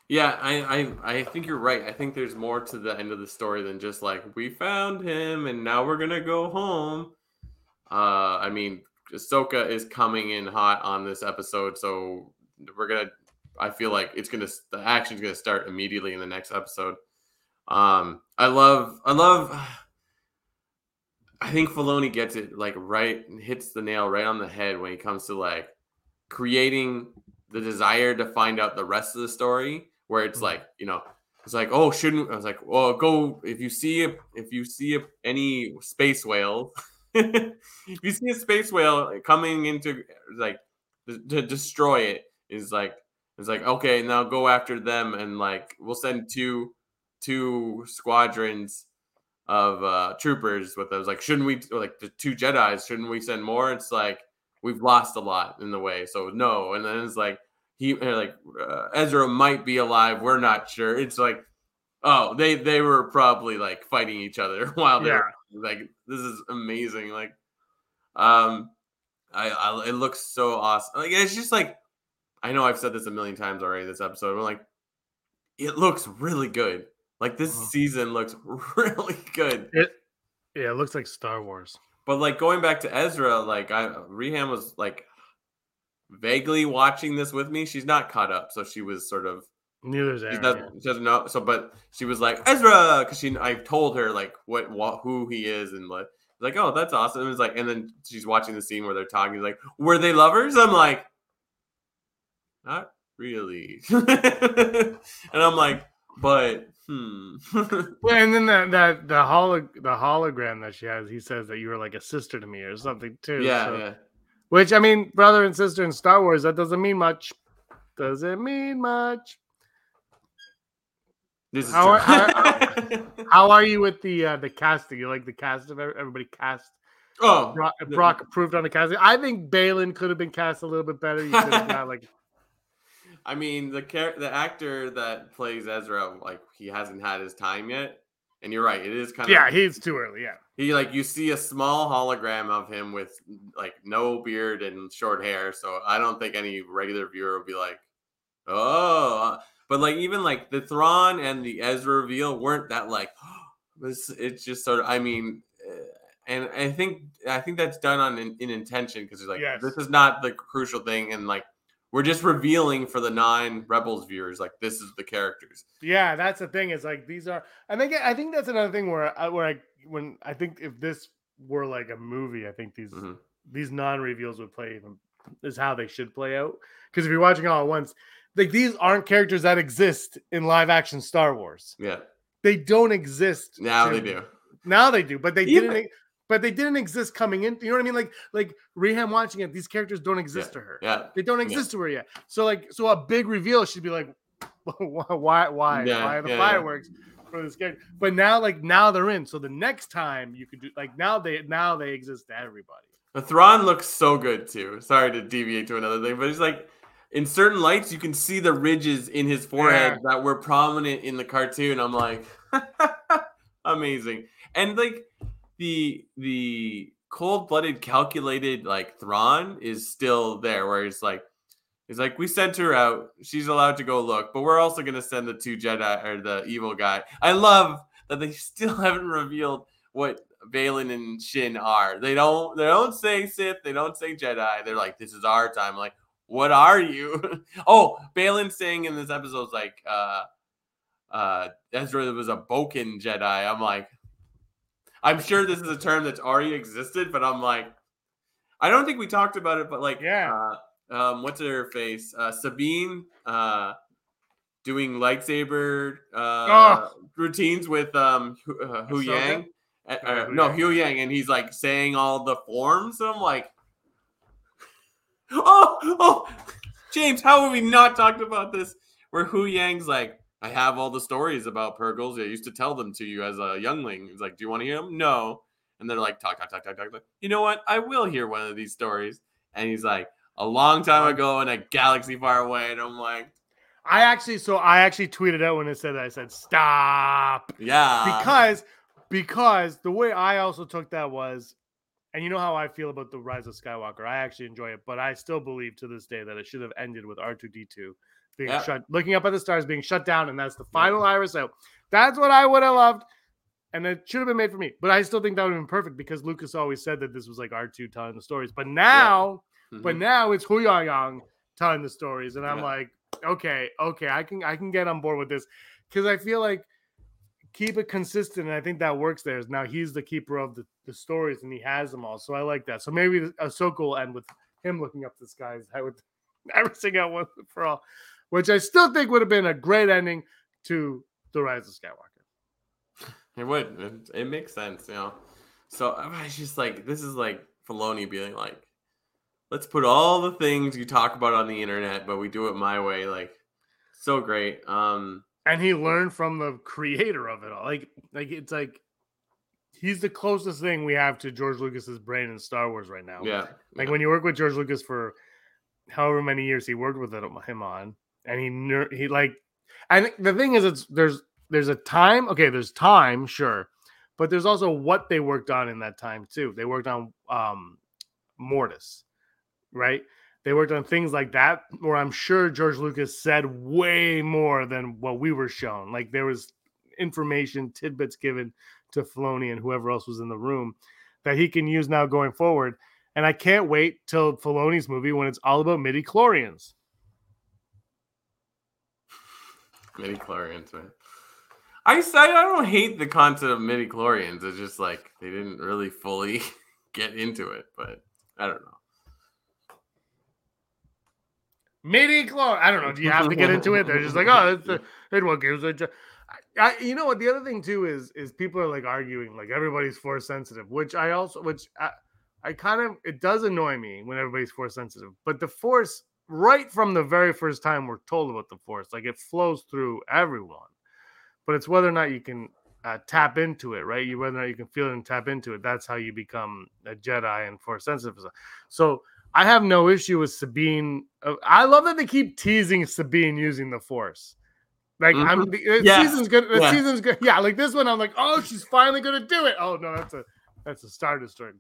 Speaker 3: Yeah, I, I I think you're right. I think there's more to the end of the story than just like we found him and now we're gonna go home. Uh, I mean, Ahsoka is coming in hot on this episode, so we're gonna. I feel like it's gonna the action's gonna start immediately in the next episode. Um, I love I love. I think Filoni gets it like right hits the nail right on the head when it comes to like creating the desire to find out the rest of the story where it's
Speaker 4: Mhm.
Speaker 3: like you know it's like oh shouldn't i was like well go if you see a, if you see a, any space whale if you see a space whale coming into like to destroy it is like it's like okay now go after them and like we'll send two two squadrons of uh troopers with those like shouldn't we like the two jedis shouldn't we send more? It's like we've lost a lot in the way so no. And then it's like he like uh, ezra might be alive we're not sure. It's like oh they they were probably like fighting each other while they were like this is amazing. Like um I, I it looks so awesome like it's just like i know i've said this a million times already this episode but like it looks really good like this
Speaker 4: Mhm.
Speaker 3: season looks really good
Speaker 4: It, yeah, it looks like Star Wars.
Speaker 3: but like going back to Ezra, like I Reham was like vaguely watching this with me. She's not caught up, so she was sort of
Speaker 4: Neither is
Speaker 3: she doesn't, she doesn't know. So, but she was like Ezra because she I told her like what, what who he is and like like oh that's awesome. And it's like and then she's watching the scene where they're talking. He's like were they lovers? I'm like not really, and I'm like but hmm.
Speaker 4: Well, and then that that the holo the hologram that she has, he says that you were like a sister to me or something too.
Speaker 3: yeah,
Speaker 4: so-
Speaker 3: yeah.
Speaker 4: Which I mean, brother and sister in Star Wars, that doesn't mean much. Doesn't mean much.
Speaker 3: This is
Speaker 4: How are-
Speaker 3: true.
Speaker 4: How are you with the uh the casting? You like the cast of everybody cast
Speaker 3: Oh,
Speaker 4: Brock, Brock approved on the casting. I think Baylan could have been cast a little bit better. You could have got like
Speaker 3: I mean, the char- the actor that plays Ezra, like he hasn't had his time yet. And you're right, it is kind of
Speaker 4: yeah, he's too early. Yeah,
Speaker 3: he like you see a small hologram of him with like no beard and short hair. So I don't think any regular viewer will be like, oh. But like even like the Thrawn and the Ezra reveal weren't that like this. It's just sort of. I mean. eh, And I think I think that's done on in, in intention because it's like
Speaker 4: Yes.
Speaker 3: this is not the crucial thing, and like we're just revealing for the nine Rebels viewers like this is the characters.
Speaker 4: yeah. That's the thing. Is like these are. I think I think that's another thing where I, where I when I think if this were like a movie, I think these
Speaker 3: Mhm.
Speaker 4: these non reveals would play even is how they should play out. Because if you're watching all at once, like these aren't characters that exist in live action Star Wars.
Speaker 3: Yeah,
Speaker 4: They don't exist
Speaker 3: now they do.
Speaker 4: Now they do, but they
Speaker 3: Even-
Speaker 4: didn't. But they didn't exist coming in. You know what I mean? Like like Reham watching it, these characters don't exist to her.
Speaker 3: Yeah,
Speaker 4: They don't exist to her yet. So like so a big reveal, she'd be like, why why
Speaker 3: Yeah,
Speaker 4: why the
Speaker 3: yeah, yeah.
Speaker 4: fireworks for this character? But now like now they're in. So the next time you could do like now they now they exist to everybody.
Speaker 3: The Thrawn looks so good too. Sorry to deviate to another thing, but it's like in certain lights you can see the ridges in his forehead that were prominent in the cartoon. I'm like, amazing. And like the the cold-blooded, calculated like Thrawn is still there, where he's like, he's like, we sent her out. She's allowed to go look, but we're also gonna send the two Jedi or the evil guy. I love that they still haven't revealed what Baylan and Shin are. They don't they don't say Sith, they don't say Jedi. They're like, this is our time. like, what are you? oh, Baylan saying in this episode is like uh uh Ezra was a Boken Jedi. I'm like, I'm sure this is a term that's already existed, but I'm like, I don't think we talked about it, but like
Speaker 4: Yeah.
Speaker 3: uh, um what's her face? Uh Sabine uh doing lightsaber uh routines with um Hu, uh, Yang. Uh,
Speaker 4: Oh,
Speaker 3: no, Huyang, and he's like saying all the forms. And I'm like, oh, oh, James, how have we not talked about this? Where Huyang's like, I have all the stories about Purrgils. I used to tell them to you as a youngling. He's like, Do you want to hear them? No. And they're like, talk, talk, talk, talk, talk. talk. You know what? I will hear one of these stories. And he's like, a long time ago in a galaxy far away. And I'm like,
Speaker 4: I actually so I actually tweeted out when it said that I said stop
Speaker 3: yeah.
Speaker 4: because because the way I also took that was and you know how I feel about the Rise of Skywalker. I actually enjoy it, but I still believe to this day that it should have ended with R2D2 being
Speaker 3: Yeah.
Speaker 4: shut looking up at the stars being shut down and that's the final iris out. That's what I would have loved. And it should have been made for me. But I still think that would have been perfect because Lucas always said that this was like R2 telling the stories. But now but
Speaker 3: Mhm.
Speaker 4: now it's Huyang telling the stories, and I'm
Speaker 3: Yeah.
Speaker 4: like, okay, okay, I can I can get on board with this because I feel like keep it consistent, and I think that works There is Now he's the keeper of the, the stories, and he has them all, so I like that. So maybe Ahsoka will end with him looking up the skies. I would never sing out one for all, which I still think would have been a great ending to the Rise of Skywalker.
Speaker 3: It would. It, it makes sense, you know. So I was just like, this is like Filoni being like, let's put all the things you talk about on the internet, but we do it my way. Like, so great. Um,
Speaker 4: and he learned from the creator of it all. Like, like it's like he's the closest thing we have to George Lucas's brain in Star Wars right now.
Speaker 3: yeah.
Speaker 4: Like
Speaker 3: yeah.
Speaker 4: when you work with George Lucas for however many years he worked with him on, and he he like, and the thing is, it's there's there's a time. Okay, there's time, sure, but there's also what they worked on in that time too. They worked on um Mortis, right? They worked on things like that, where I'm sure George Lucas said way more than what we were shown. Like there was information, tidbits given to Filoni and whoever else was in the room that he can use now going forward. And I can't wait till Filoni's movie when it's all about midi chlorians.
Speaker 3: Midi chlorians, man. I I don't hate the concept of midi chlorians. It's just like they didn't really fully get into it, but I don't know.
Speaker 4: Midi chlor. I don't know. Do you have to get into it? They're just like, oh, that's the, it what gives a. ju-" I, I, you know what? The other thing too is is people are like arguing like everybody's force sensitive, which I also which I, I kind of it does annoy me when everybody's force sensitive. But the force, right from the very first time we're told about the force, like it flows through everyone. But it's whether or not you can uh, tap into it, right? You whether or not you can feel it and tap into it. That's how you become a Jedi and Force sensitive. So I have no issue with Sabine. Uh, I love that they keep teasing Sabine using the Force. Like mm-hmm. I'm, the yes. season's good. The yeah. season's good. Yeah, like this one, I'm like, oh, she's finally gonna do it. Oh no, that's a that's a Star Destroyer.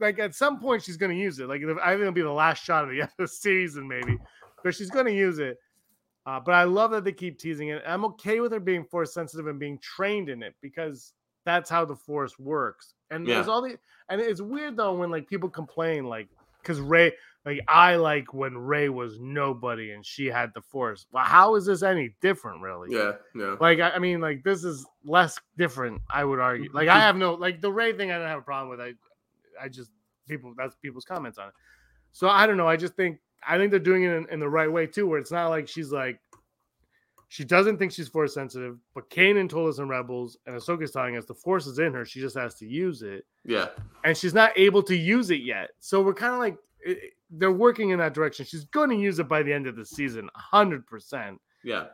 Speaker 4: Like at some point, she's gonna use it. Like I think it'll be the last shot of the, of the season, maybe, but she's gonna use it. Uh, but I love that they keep teasing it. I'm okay with her being force sensitive and being trained in it because that's how the force works. And yeah. there's all the and it's weird though when like people complain like because Rey like I like when Rey was nobody and she had the force. Well, how is this any different, really?
Speaker 3: Yeah, yeah.
Speaker 4: Like I, I mean, like this is less different. I would argue. Like I have no like the Rey thing. I don't have a problem with. I, I just people that's people's comments on it. So I don't know. I just think I think they're doing it in, in, the right way too, where it's not like she's like she doesn't think she's force sensitive, but Kanan told us in Rebels, and Ahsoka's telling us the force is in her. She just has to use it.
Speaker 3: Yeah,
Speaker 4: and she's not able to use it yet. So we're kind of like it, they're working in that direction. She's going to use it by the end of the season, hundred percent.
Speaker 3: Yeah,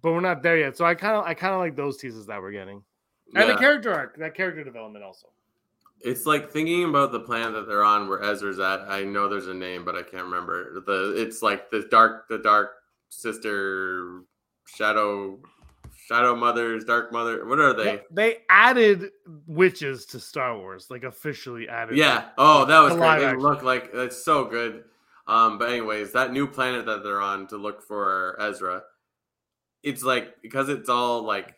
Speaker 4: but we're not there yet. So I kind of I kind of like those teases that we're getting, and yeah. the character arc, that character development also
Speaker 3: it's like thinking about the planet that they're on where Ezra's at. I know there's a name, but I can't remember. The it's like the dark the dark sister shadow shadow mothers, dark mother. What are they?
Speaker 4: They added witches to Star Wars, like officially added.
Speaker 3: Yeah. Like, oh, that was great. They look like it's so good. Um, but anyways, that new planet that they're on to look for Ezra, it's like because it's all like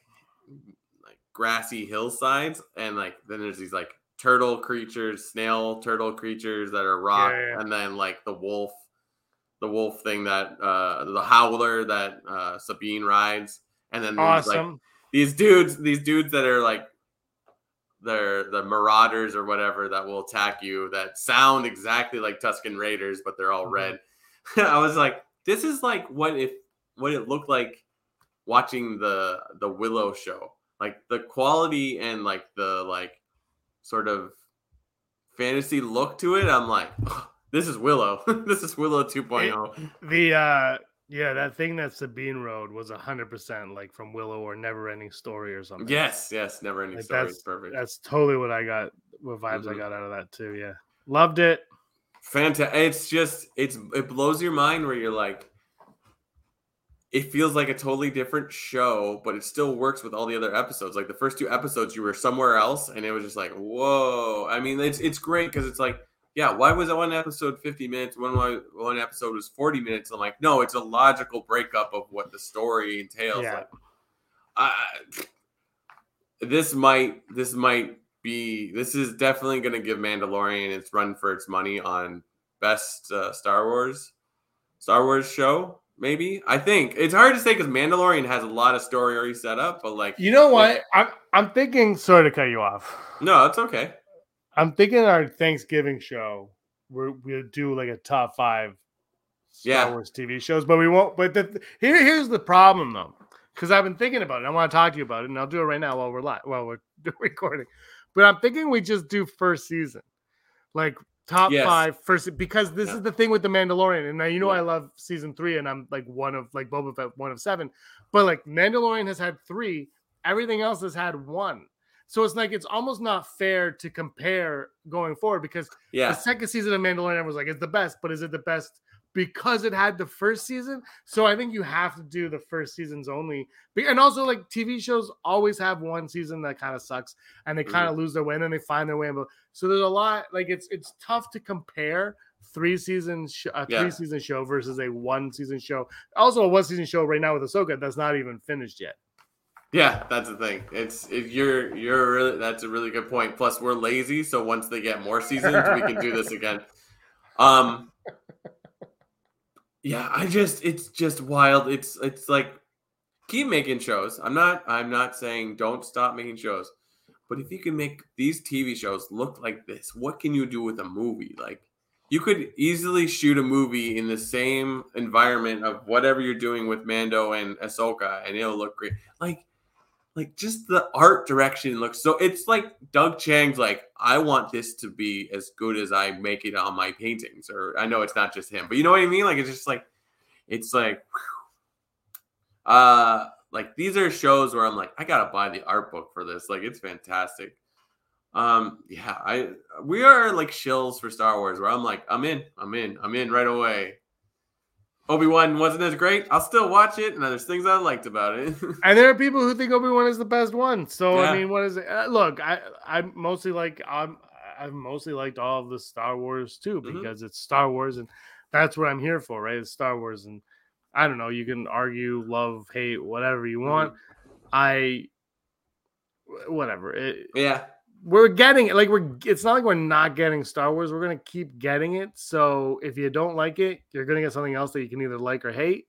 Speaker 3: like grassy hillsides and like then there's these like turtle creatures, snail turtle creatures that are rock, yeah, yeah. and then like the wolf, the wolf thing that uh the howler that uh Sabine rides, and then awesome. like these dudes, these dudes that are like they're the marauders or whatever that will attack you that sound exactly like Tusken Raiders, but they're all mm-hmm. red. I was like, this is like what if what it looked like watching the the Willow show. Like the quality and like the like sort of fantasy look to it, I'm like, oh, this is Willow. this is Willow 2.0.
Speaker 4: It, the uh yeah, that thing that Sabine rode was hundred percent like from Willow or Never Ending Story or something.
Speaker 3: Yes, yes, Never Ending like Story.
Speaker 4: That's
Speaker 3: perfect.
Speaker 4: That's totally what I got. What vibes mm-hmm. I got out of that too. Yeah, loved it.
Speaker 3: Fantastic. It's just it's it blows your mind where you're like, it feels like a totally different show, but it still works with all the other episodes. Like the first two episodes, you were somewhere else, and it was just like, whoa. I mean, it's it's great because it's like, yeah, why was one episode 50 minutes? One one episode was 40 minutes. I'm like, no, it's a logical breakup of what the story entails. Yeah. Like, I, this might this might be this is definitely going to give Mandalorian its run for its money on best uh, Star Wars Star Wars show maybe. I think it's hard to say because Mandalorian has a lot of story already set up, but like
Speaker 4: you know what, I'm I'm thinking. Sorry to cut you off.
Speaker 3: No, it's okay.
Speaker 4: I'm thinking our Thanksgiving show we we'll do like a top five Star yeah. Wars TV shows, but we won't. But the, here here's the problem though, because I've been thinking about it. I want to talk to you about it, and I'll do it right now while we're live while we're recording. But I'm thinking we just do first season, like top yes. five first because this yeah. is the thing with the Mandalorian. And now you know yeah. I love season three, and I'm like one of like Boba Fett, one of seven. But like Mandalorian has had three, everything else has had one. So it's like it's almost not fair to compare going forward because yeah. the second season of Mandalorian was like it's the best, but is it the best because it had the first season. So I think you have to do the first seasons only. And also, like TV shows always have one season that kind of sucks and they kind of mm-hmm. lose their way and then they find their way. So there's a lot like it's it's tough to compare three seasons sh- a yeah. three season show versus a one season show. Also, a one season show right now with Ahsoka that's not even finished yet.
Speaker 3: Yeah, that's the thing. It's if you're you're really that's a really good point. Plus, we're lazy, so once they get more seasons, we can do this again. Um, yeah, I just it's just wild. It's it's like keep making shows. I'm not I'm not saying don't stop making shows. But if you can make these TV shows look like this, what can you do with a movie? Like you could easily shoot a movie in the same environment of whatever you're doing with Mando and Ahsoka, and it'll look great. Like like just the art direction looks so it's like Doug Chiang's like I want this to be as good as I make it on my paintings or I know it's not just him but you know what I mean like it's just like it's like whew. uh like these are shows where I'm like, I gotta buy the art book for this. Like it's fantastic. Um, yeah, I we are like shills for Star Wars where I'm like, I'm in, I'm in, I'm in right away. Obi Wan wasn't as great. I'll still watch it, and there's things I liked about it.
Speaker 4: And there are people who think Obi Wan is the best one. So
Speaker 3: Yeah.
Speaker 4: I mean, what is it? Uh, look, I I mostly like I'm I've mostly liked all of the Star Wars too
Speaker 3: Mhm.
Speaker 4: because it's Star Wars and that's what I'm here for, right? It's Star Wars and I don't know. You can argue, love, hate, whatever you want. I whatever. It,
Speaker 3: yeah,
Speaker 4: we're getting it. Like we're it's not like we're not getting Star Wars. We're gonna keep getting it. So if you don't like it, you're gonna get something else that you can either like or hate.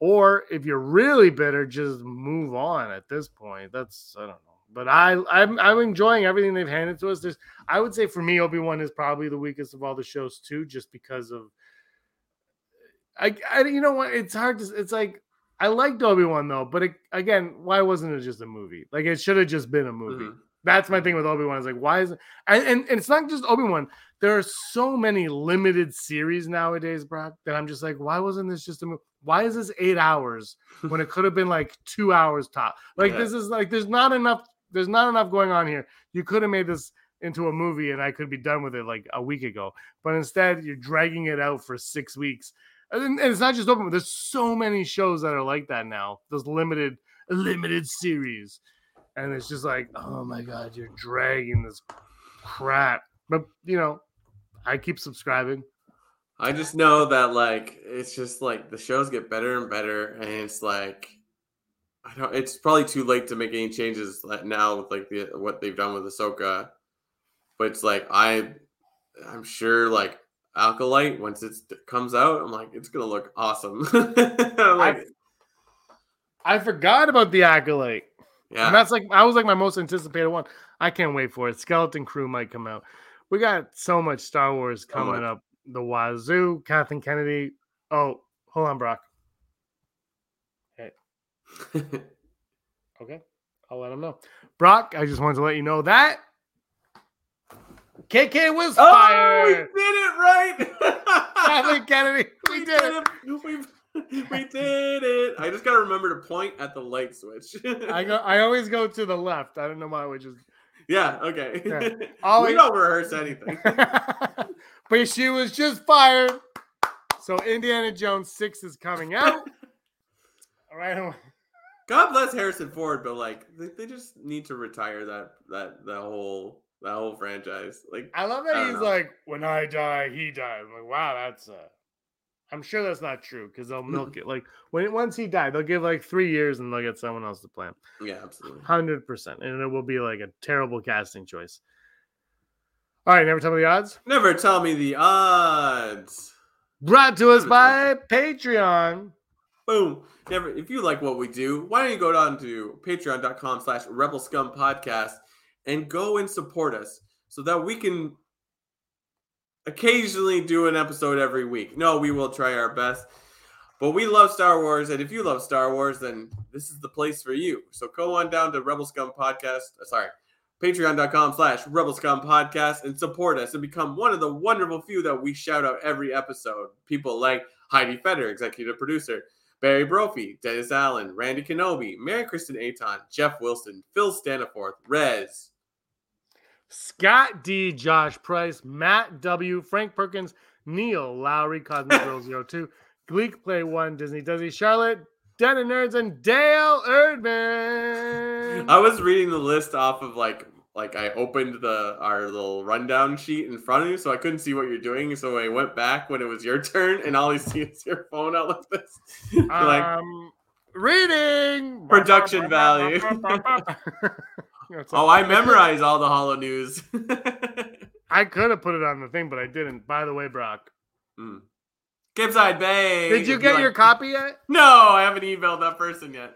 Speaker 4: Or if you're really bitter, just move on at this point. That's I don't know. But I I'm I'm enjoying everything they've handed to us. There's I would say for me, Obi-Wan is probably the weakest of all the shows too, just because of I, I you know what? It's hard to it's like I liked Obi-Wan though, but it, again, why wasn't it just a movie? Like it should have just been a movie.
Speaker 3: Mhm.
Speaker 4: That's my thing with Obi Wan. Is like, why is it? And, and, and it's not just Obi Wan. There are so many limited series nowadays, Brock, that I'm just like, why wasn't this just a movie? Why is this eight hours when it could have been like two hours top? Like
Speaker 3: Yeah.
Speaker 4: this is like, there's not enough. There's not enough going on here. You could have made this into a movie, and I could be done with it like a week ago. But instead, you're dragging it out for six weeks. And, and it's not just Obi Wan. There's so many shows that are like that now. Those limited, limited series and it's just like, oh my god, you're dragging this crap. But you know, I keep subscribing.
Speaker 3: I just know that like it's just like the shows get better and better, and it's like I don't. It's probably too late to make any changes now with like the what they've done with Ahsoka, but it's like I, I'm sure like Acolyte once it comes out, I'm like it's gonna look awesome. like
Speaker 4: I forgot about the acolyte.
Speaker 3: Yeah,
Speaker 4: And that's like I was like my most anticipated one. I can't wait for it. Skeleton Crew might come out. We got so much Star Wars coming
Speaker 3: much.
Speaker 4: up. The Wazoo, Kathleen Kennedy. Oh, hold on, Brock. Hey. okay, I'll let him know. Brock, I just wanted to let you know that KK was
Speaker 3: oh, we did it right.
Speaker 4: Kathleen Kennedy, we did it.
Speaker 3: We, we did it. I just gotta remember to point at the light switch.
Speaker 4: I go. I always go to the left. I don't know why, which is.
Speaker 3: yeah. Okay.
Speaker 4: Yeah. All
Speaker 3: we don't rehearse anything.
Speaker 4: but she was just fired. So Indiana Jones six is coming out. All right.
Speaker 3: God bless Harrison Ford, but like they, they just need to retire that that that whole that whole franchise. Like
Speaker 4: I love
Speaker 3: I
Speaker 4: that
Speaker 3: don't
Speaker 4: he's
Speaker 3: know.
Speaker 4: like, when I die, he dies. I'm like, wow, that's uh I'm sure that's not true because they'll milk it. Like when once he died, they'll give like three years and they'll get someone else to play him.
Speaker 3: yeah, absolutely.
Speaker 4: Hundred percent, and it will be like a terrible casting choice. All right, never tell me the odds.
Speaker 3: Never tell me the odds.
Speaker 4: Brought to us by Patreon.
Speaker 3: Boom. Never. If you like what we do, why don't you go down to patreon.com slash rebel scum podcast and go and support us so that we can occasionally do an episode every week. No, we will try our best. But we love Star Wars, and if you love Star Wars, then this is the place for you. So go on down to Rebel Scum Podcast. uh, Sorry, patreon.com slash Rebel Scum Podcast and support us and become one of the wonderful few that we shout out every episode. People like Heidi Feder, executive producer, Barry Brophy, Dennis Allen, Randy Kenobi, Mary Kristen Aton, Jeff Wilson, Phil Staniforth, Rez.
Speaker 4: Scott D, Josh Price, Matt W, Frank Perkins, Neil Lowry, Cosmic Girl 02, Gleek Play One, Disney Dizzy, Charlotte, Den and Nerds, and Dale Erdman.
Speaker 3: I was reading the list off of like like I opened the our little rundown sheet in front of you, so I couldn't see what you're doing. So I went back when it was your turn, and all you see is your phone out like this. like
Speaker 4: um, reading
Speaker 3: Production value. Oh, I memorize all the Hollow News.
Speaker 4: I could have put it on the thing, but I didn't. By the way, Brock.
Speaker 3: Hmm. Capeside Bay.
Speaker 4: did you get
Speaker 3: like-
Speaker 4: your copy yet?
Speaker 3: No, I haven't emailed that person yet.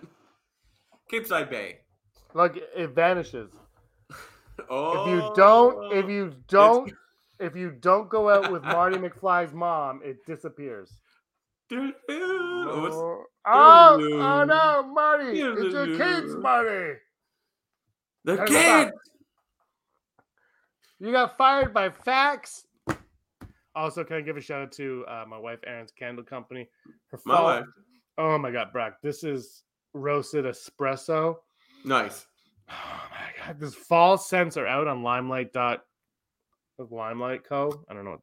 Speaker 3: Capeside Bay.
Speaker 4: Look, it vanishes.
Speaker 3: Oh,
Speaker 4: If you don't, if you oh. don't, if you don't go out with Marty McFly's mom, it disappears.
Speaker 3: Oh,
Speaker 4: Oh, oh, oh no, Marty! It's your kids. Marty.
Speaker 3: The kid.
Speaker 4: You got fired by fax. Also, can I give a shout out to uh, my wife Erin's candle company? Her
Speaker 3: My
Speaker 4: fall-
Speaker 3: wife.
Speaker 4: Oh my god, Brock, this is roasted espresso.
Speaker 3: Nice.
Speaker 4: Oh my god, this fall scents are out on Lymelite dot Lymelite Co. I don't know. What,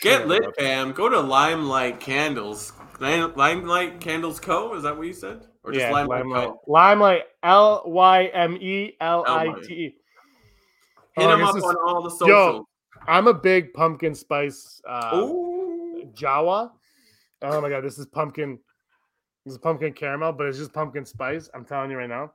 Speaker 3: Get
Speaker 4: Sure,
Speaker 3: lit, fam. Go to Lymelite Candles. Lymelite Candles Co. Is that what you said? Or just
Speaker 4: Yeah,
Speaker 3: Lymelite,
Speaker 4: Lymelite. L Y M E L I T E.
Speaker 3: Hit
Speaker 4: Oh,
Speaker 3: them up
Speaker 4: is-
Speaker 3: on all the socials. Yo.
Speaker 4: I'm a big pumpkin spice uh,
Speaker 3: Ooh.
Speaker 4: Jawa. Oh my god, this is pumpkin. This is pumpkin caramel, but it's just pumpkin spice. I'm telling you right now.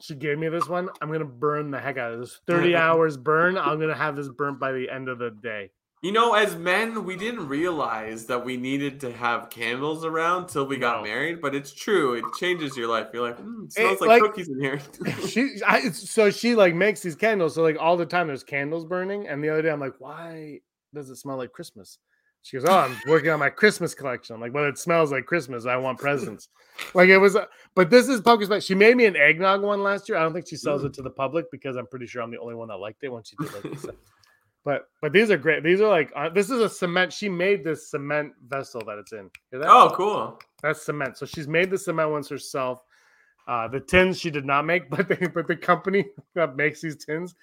Speaker 4: She gave me this one. I'm gonna burn the heck out of this. 30 hours burn. I'm gonna have this burnt by the end of the day.
Speaker 3: You know, as men, we didn't realize that we needed to have candles around till we got
Speaker 4: No.
Speaker 3: married, but it's true. It changes your life. You're like, mm, it smells
Speaker 4: It,
Speaker 3: like,
Speaker 4: like-
Speaker 3: cookies in here.
Speaker 4: she I, so she like makes these candles so like all the time there's candles burning and the other day i'm like why does it smell like christmas she goes oh i'm working on my christmas collection i'm like well it smells like christmas i want presents like it was but this is pumpkin spice she made me an eggnog one last year i don't think she sells it to the public because i'm pretty sure i'm the only one that liked it when she did like this but but these are great these are like uh, this is a cement she made this cement vessel that it's in that?
Speaker 3: oh, cool.
Speaker 4: That's cement. So she's made the cement ones herself. Uh, the tins she did not make, but they, but the company that makes these tins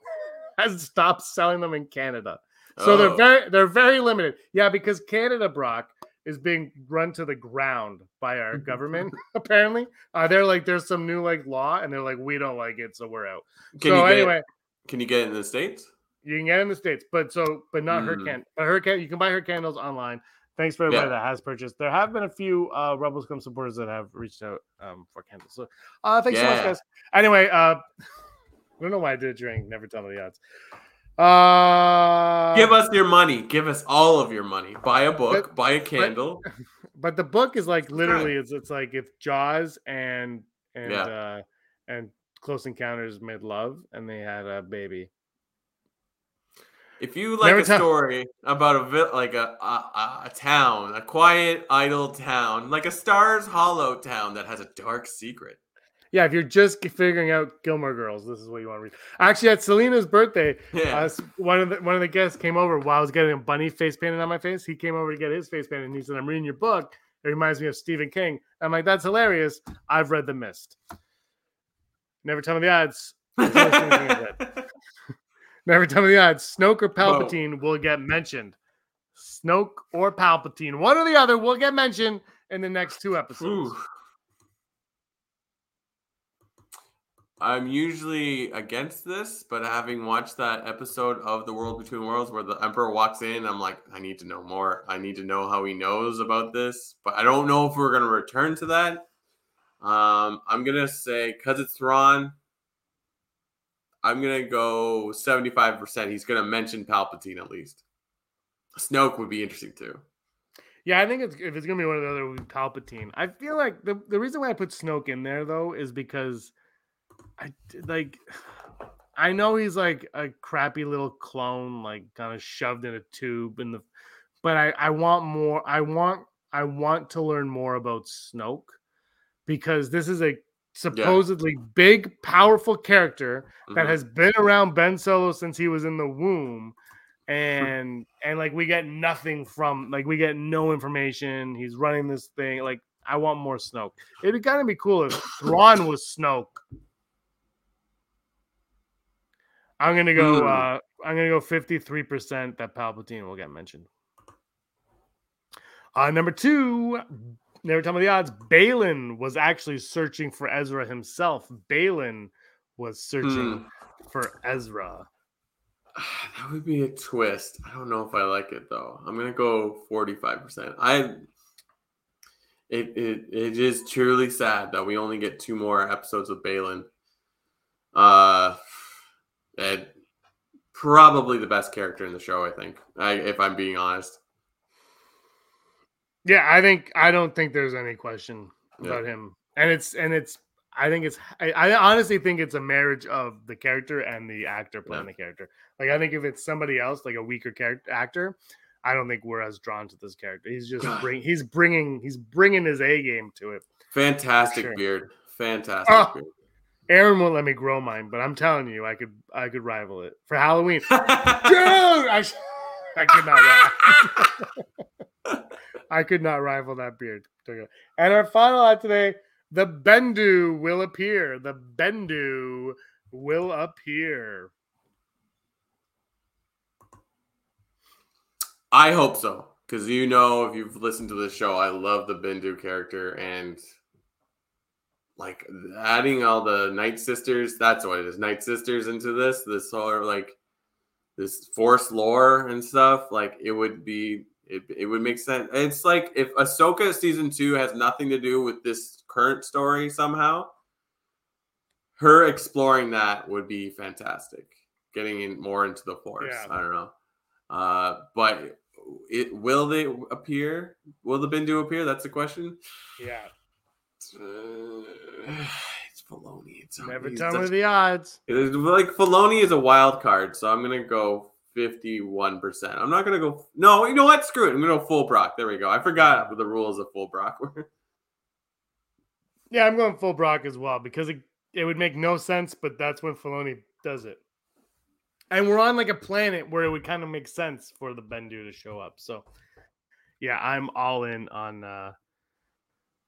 Speaker 4: has stopped selling them in Canada. So
Speaker 3: Oh.
Speaker 4: they're very they're very limited. Yeah, because Canada, Brock, is being run to the ground by our government. apparently, uh, they're like there's some new like law, and they're like we don't like it, so we're out.
Speaker 3: Can
Speaker 4: so anyway,
Speaker 3: it, can you get it in the states?
Speaker 4: You can get it in the states, but so but not her
Speaker 3: Mm.
Speaker 4: can. But her can you can buy her candles online. Thanks for everybody
Speaker 3: Yeah.
Speaker 4: that has purchased. There have been a few uh Rebel Scum supporters that have reached out um for candles. So uh thanks so much, guys. Anyway, uh I don't know why I did drink, never tell me the odds. Uh
Speaker 3: Give us your money. Give us all of your money. Buy a book.
Speaker 4: But-
Speaker 3: buy a candle.
Speaker 4: but the book is like literally it's it's like if Jaws and and
Speaker 3: Yeah.
Speaker 4: uh and Close Encounters made love and they had a baby.
Speaker 3: If you like
Speaker 4: Never
Speaker 3: a story about a vi- like a, a a- a town, a quiet, idle town, like a Stars Hollow town that has a dark secret.
Speaker 4: Yeah, if you're just figuring out Gilmore Girls, this is what you want to read. Actually, at Selena's birthday,
Speaker 3: Yeah.
Speaker 4: Uh, one of the one of the guests came over while I was getting a bunny face painted on my face. He came over to get his face painted, and he said, "I'm reading your book. It reminds me of Stephen King." I'm like, "That's hilarious. I've read The Mist." Never tell me the odds. Never tell me the odds. Snoke or Palpatine will get mentioned. Snoke or Palpatine, one or the other, will get mentioned in the next two episodes.
Speaker 3: Ooh. I'm usually against this, but having watched that episode of The World Between Worlds where the Emperor walks in, I'm like, I need to know more. I need to know how he knows about this, but I don't know if we're going to return to that. Um, I'm going to say, because it's Thrawn, I'm to go 75%. He's to mention Palpatine at least. Snoke would be interesting too.
Speaker 4: Yeah, I think it's if it's gonna be one of the other, Palpatine. I feel like the the reason why I put Snoke in there though is because I like I know he's like a crappy little clone, like kind of shoved in a tube in the but I I want more. I want I want to learn more about Snoke because this is a supposedly big, powerful character that
Speaker 3: Mhm.
Speaker 4: has been around Ben Solo since he was in the womb. And and like we get nothing from like we get no information. He's running this thing. Like I want more Snoke. It'd be kind of be cool if Thrawn was Snoke. I'm gonna go. Uh I'm gonna go 53 percent that Palpatine will get mentioned. Uh, number two, never tell me the odds. Baylan was actually searching for Ezra himself. Baylan was searching
Speaker 3: Hmm.
Speaker 4: for Ezra.
Speaker 3: That would be a twist. I don't know if I like it though. I'm gonna go 45%. I it it it is truly sad that we only get two more episodes of Baylan. Uh and probably the best character in the show, I think. I, if I'm being honest.
Speaker 4: Yeah, I think I don't think there's any question
Speaker 3: Yeah.
Speaker 4: about him, and it's and it's. I think it's. I, I honestly think it's a marriage of the character and the actor playing
Speaker 3: Yeah.
Speaker 4: the character. Like I think if it's somebody else, like a weaker character actor, I don't think we're as drawn to this character. He's just bring. He's bringing. He's bringing his A game to it.
Speaker 3: Fantastic
Speaker 4: Sure.
Speaker 3: beard. Fantastic
Speaker 4: Oh.
Speaker 3: beard.
Speaker 4: Erin won't let me grow mine, but I'm telling you, I could. I could rival it for Halloween. Dude, I, I could not rival. I could not rival that beard. And our final ad today The Bendu will appear. The Bendu will appear.
Speaker 3: I hope so. Because you know, if you've listened to this show, I love the Bendu character and like adding all the Night Sisters, that's what it is. Night Sisters into this, this whole like this force lore and stuff, like it would be it, it would make sense. It's like if Ahsoka season two has nothing to do with this current story somehow, her exploring that would be fantastic. Getting in more into the force.
Speaker 4: Yeah.
Speaker 3: I don't know. Uh, but it will they appear? Will the Bendu appear? That's the question.
Speaker 4: Yeah.
Speaker 3: Uh, Filoni. It's
Speaker 4: Never
Speaker 3: he's
Speaker 4: tell me the odds.
Speaker 3: it is like Filoni is a wild card, so I'm gonna go 51%. I'm not gonna go no, you know what? Screw it. I'm gonna go full Brock. There we go. I forgot what the rules of full Brock were.
Speaker 4: Yeah, I'm going full Brock as well because it, it would make no sense, but that's when Filoni does it. And we're on like a planet where it would kind of make sense for the Bendu to show up. So yeah, I'm all in on uh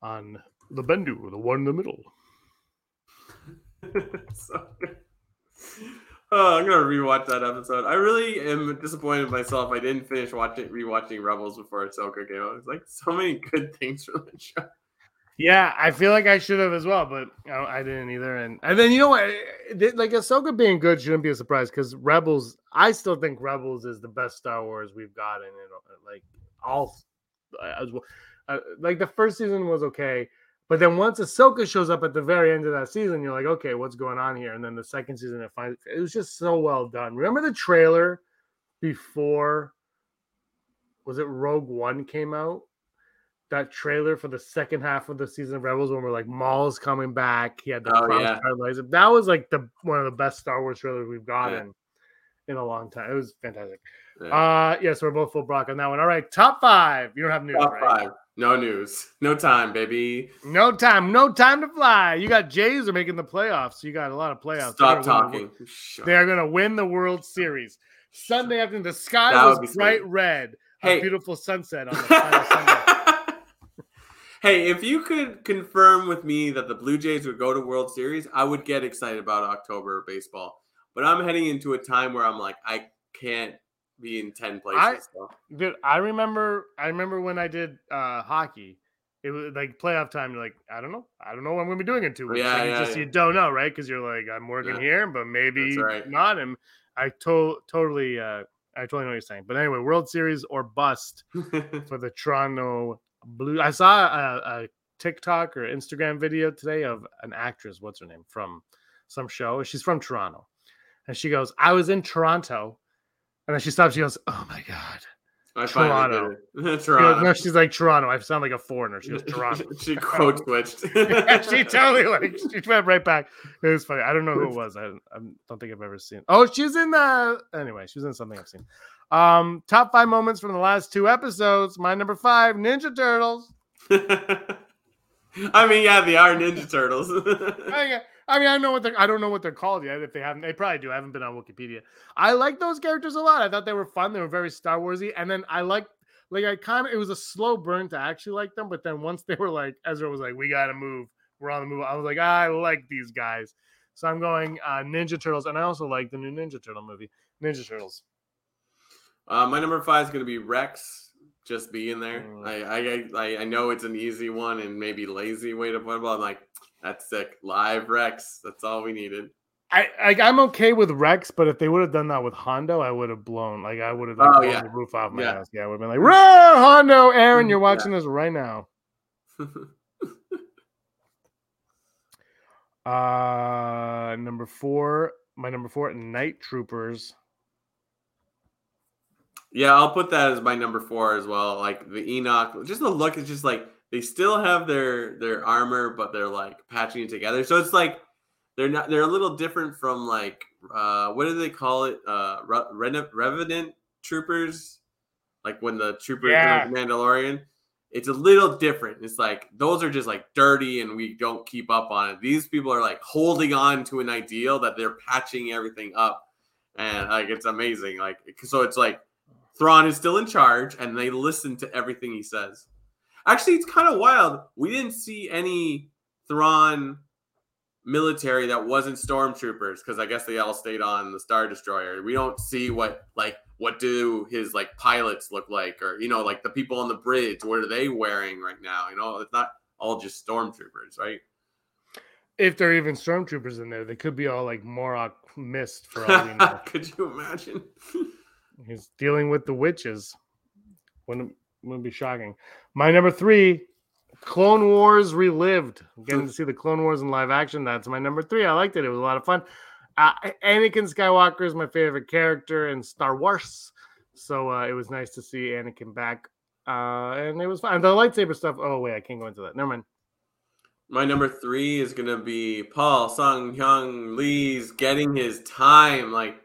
Speaker 4: on the Bendu, the one in the middle.
Speaker 3: so. Oh, I'm gonna rewatch that episode. I really am disappointed in myself. I didn't finish watching rewatching Rebels before Ahsoka came out. It's like so many good things from the show.
Speaker 4: Yeah, I feel like I should have as well, but I, I didn't either. And and then you know what? Like Ahsoka being good shouldn't be a surprise because Rebels. I still think Rebels is the best Star Wars we've gotten. In like all, as well. Uh, like the first season was okay, but then once Ahsoka shows up at the very end of that season, you're like, okay, what's going on here? And then the second season, it finds it was just so well done. Remember the trailer before? Was it Rogue One came out? that trailer for the second half of the season of Rebels when we're like Maul's coming back. He had the
Speaker 3: Oh, yeah.
Speaker 4: laser. That was like the one of the best Star Wars trailers we've
Speaker 3: Yeah.
Speaker 4: gotten in a long time. It was fantastic.
Speaker 3: Yeah.
Speaker 4: Uh yes, we're both full Brock on that one. All right, top five. You don't have news,
Speaker 3: Top
Speaker 4: right?
Speaker 3: five. No news. No time, baby.
Speaker 4: No time, no time to fly. You got Jays are making the playoffs. So you got a lot of playoffs.
Speaker 3: Stop
Speaker 4: They're gonna win
Speaker 3: talking.
Speaker 4: The- They are gonna win the World Series. Sunday afternoon, the sky
Speaker 3: That
Speaker 4: was bright
Speaker 3: sweet.
Speaker 4: red.
Speaker 3: Hey.
Speaker 4: A beautiful sunset on the final Sunday.
Speaker 3: hey, if you could confirm with me that the Blue Jays would go to World Series, I would get excited about October baseball. But I'm heading into a time where I'm like, I can't be in ten places.
Speaker 4: I-
Speaker 3: so.
Speaker 4: Dude, I remember I remember when I did uh hockey. It was like playoff time. You're like, I don't know. I don't know what I'm gonna be doing in two weeks.
Speaker 3: Yeah,
Speaker 4: like,
Speaker 3: yeah,
Speaker 4: just
Speaker 3: yeah.
Speaker 4: you don't know, right? Because you're like, I'm working
Speaker 3: Yeah.
Speaker 4: here, but maybe
Speaker 3: right.
Speaker 4: not. And I to- totally uh I totally know what you're saying. But anyway, World Series or bust for the Toronto Blue. I saw a, a TikTok or Instagram video today of an actress, what's her name, from some show. She's from Toronto. And she goes, I was in Toronto. And then she stops. She goes, Oh my God.
Speaker 3: I
Speaker 4: Toronto. She goes,
Speaker 3: Toronto.
Speaker 4: no, she's like Toronto. I sound like a foreigner. She goes Toronto.
Speaker 3: she quote switched.
Speaker 4: she totally like she went right back. It was funny. I don't know who it was. I, I don't think I've ever seen. Oh, she's in the anyway. She's in something I've seen. Um, top five moments from the last two episodes. My number five, Ninja Turtles.
Speaker 3: I mean, yeah, they are Ninja Turtles.
Speaker 4: I, mean, I know what they're. I don't know what they're called yet. If they haven't, they probably do. I haven't been on Wikipedia. I like those characters a lot. I thought they were fun. They were very Star Warsy. And then I like, like, I kind of. It was a slow burn to actually like them. But then once they were like, Ezra was like, "We got to move. We're on the move." I was like, I like these guys. So I'm going uh, Ninja Turtles, and I also like the new Ninja Turtle movie, Ninja Turtles.
Speaker 3: uh, my number five is going to be Rex. Just being there.
Speaker 4: Mm.
Speaker 3: I, I I I know it's an easy one and maybe lazy way to put it, but I'm like, that's sick. Live Rex. That's all we needed.
Speaker 4: I, I I'm okay with Rex, but if they would have done that with Hondo, I would have blown like I would have
Speaker 3: Oh,
Speaker 4: blown
Speaker 3: yeah.
Speaker 4: the roof off my
Speaker 3: Yeah.
Speaker 4: house. Yeah, I would have been like, "Roar, Hondo, Aaron, you're
Speaker 3: Yeah.
Speaker 4: watching this right now." Uh, number four, my number four, Night Troopers.
Speaker 3: Yeah, I'll put that as my number four as well. Like the Enoch, just the look is just like they still have their their armor, but they're like patching it together. So it's like they're not they're a little different from like uh what do they call it? Uh Re- Revenant troopers, like when the troopers
Speaker 4: Yeah.
Speaker 3: like Mandalorian. It's a little different. It's like those are just like dirty and we don't keep up on it. These people are like holding on to an ideal that they're patching everything up. And like it's amazing. Like so it's like Thrawn is still in charge and they listen to everything he says. Actually, it's kind of wild. We didn't see any Thrawn military that wasn't stormtroopers because I guess they all stayed on the Star Destroyer. We don't see what like what do his like pilots look like or you know like the people on the bridge what are they wearing right now you know it's not all just stormtroopers right
Speaker 4: If there are even stormtroopers in there, they could be all like Marrok mist for all we know.
Speaker 3: could you imagine
Speaker 4: He's dealing with the witches. Wouldn't wouldn't be shocking. My number three, Clone Wars Relived. Getting to see the Clone Wars in live action. That's my number three. I liked it. It was a lot of fun. Uh, Anakin Skywalker is my favorite character in Star Wars, so uh, it was nice to see Anakin back. Uh, and it was fun. The lightsaber stuff. Oh wait, I can't go into that. Never mind.
Speaker 3: my number three is gonna be paul sung hyung lee's getting his time like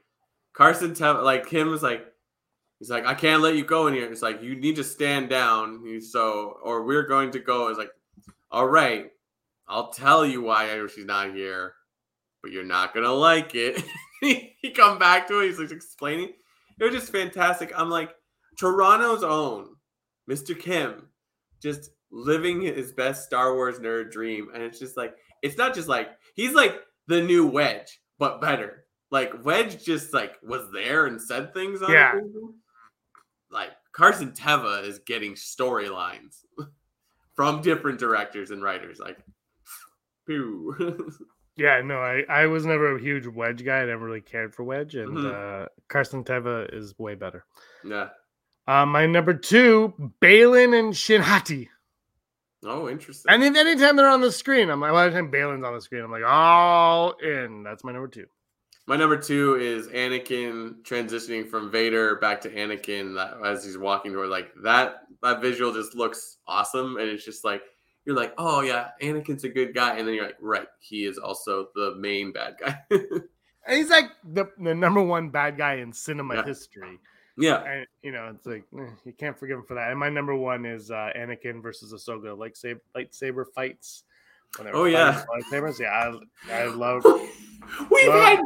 Speaker 3: carson Tev- like him was like he's like i can't let you go in here. It's like you need to stand down. He's so or we're going to go. It's like all right i'll tell you why she's not here but you're not gonna like it. He come back to it. He's like explaining. It was just fantastic. I'm like toronto's own mr kim just living his best Star Wars nerd dream. And it's just like, it's not just like, he's like the new Wedge, but better. Like, Wedge just like was there and said things on
Speaker 4: Yeah.
Speaker 3: Like, Carson Teva is getting storylines from different directors and writers. Like, pew.
Speaker 4: Yeah, no, I, I was never a huge Wedge guy. I never really cared for Wedge, and
Speaker 3: Mhm.
Speaker 4: uh, Carson Teva is way better.
Speaker 3: yeah.
Speaker 4: Uh, my number two, Baylan and Shin Hati.
Speaker 3: Oh, interesting.
Speaker 4: And then anytime they're on the screen, I'm like, well, anytime Baylan's on the screen, I'm like, all in. That's my number two.
Speaker 3: My number two is Anakin transitioning from Vader back to Anakin that, as he's walking toward like that. That visual just looks awesome, and it's just like you're like, oh yeah, Anakin's a good guy, and then you're like, right, he is also the main bad guy.
Speaker 4: And he's like the, the number one bad guy in cinema
Speaker 3: Yeah.
Speaker 4: history.
Speaker 3: yeah,
Speaker 4: And, you know, it's like, eh, you can't forgive him for that. And my number one is uh, Anakin versus Ahsoka, like lightsaber, lightsaber fights. When they were
Speaker 3: Oh, yeah.
Speaker 4: Lightsabers. Yeah, I, I love
Speaker 3: we've
Speaker 4: Well-
Speaker 3: had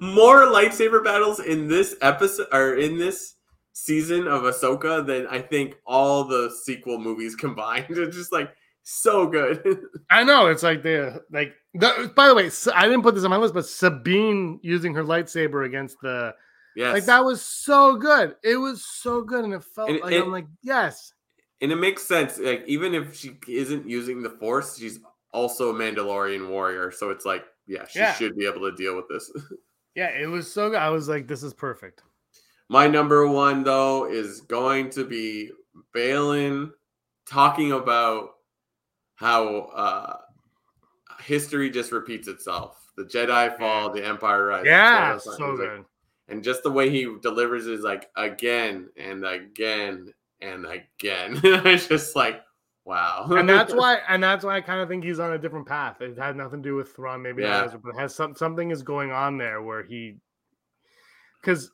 Speaker 3: more lightsaber battles in this episode or in this season of Ahsoka than I think all the sequel movies combined. It's just like so good.
Speaker 4: I know it's like the like. The, by the way, I didn't put this on my list, but Sabine using her lightsaber against the
Speaker 3: yes,
Speaker 4: like that was so good. It was so good, and it felt
Speaker 3: And
Speaker 4: like
Speaker 3: it-
Speaker 4: I'm like yes,
Speaker 3: and it makes sense. Like even if she isn't using the Force, she's also a Mandalorian warrior. So it's like, yeah, she
Speaker 4: Yeah.
Speaker 3: should be able to deal with this.
Speaker 4: yeah, it was so good. I was like, this is perfect.
Speaker 3: My number one though is going to be Baylan talking about how uh history just repeats itself. The Jedi fall, the Empire rises.
Speaker 4: Yeah,
Speaker 3: So
Speaker 4: so
Speaker 3: it's like-
Speaker 4: good.
Speaker 3: and just the way he delivers is like again and again and again. it's just like wow.
Speaker 4: and that's why and that's why I kind of think he's on a different path. It had nothing to do with Thrawn, maybe
Speaker 3: Yeah.
Speaker 4: Ezra, but it has some something is going on there where he because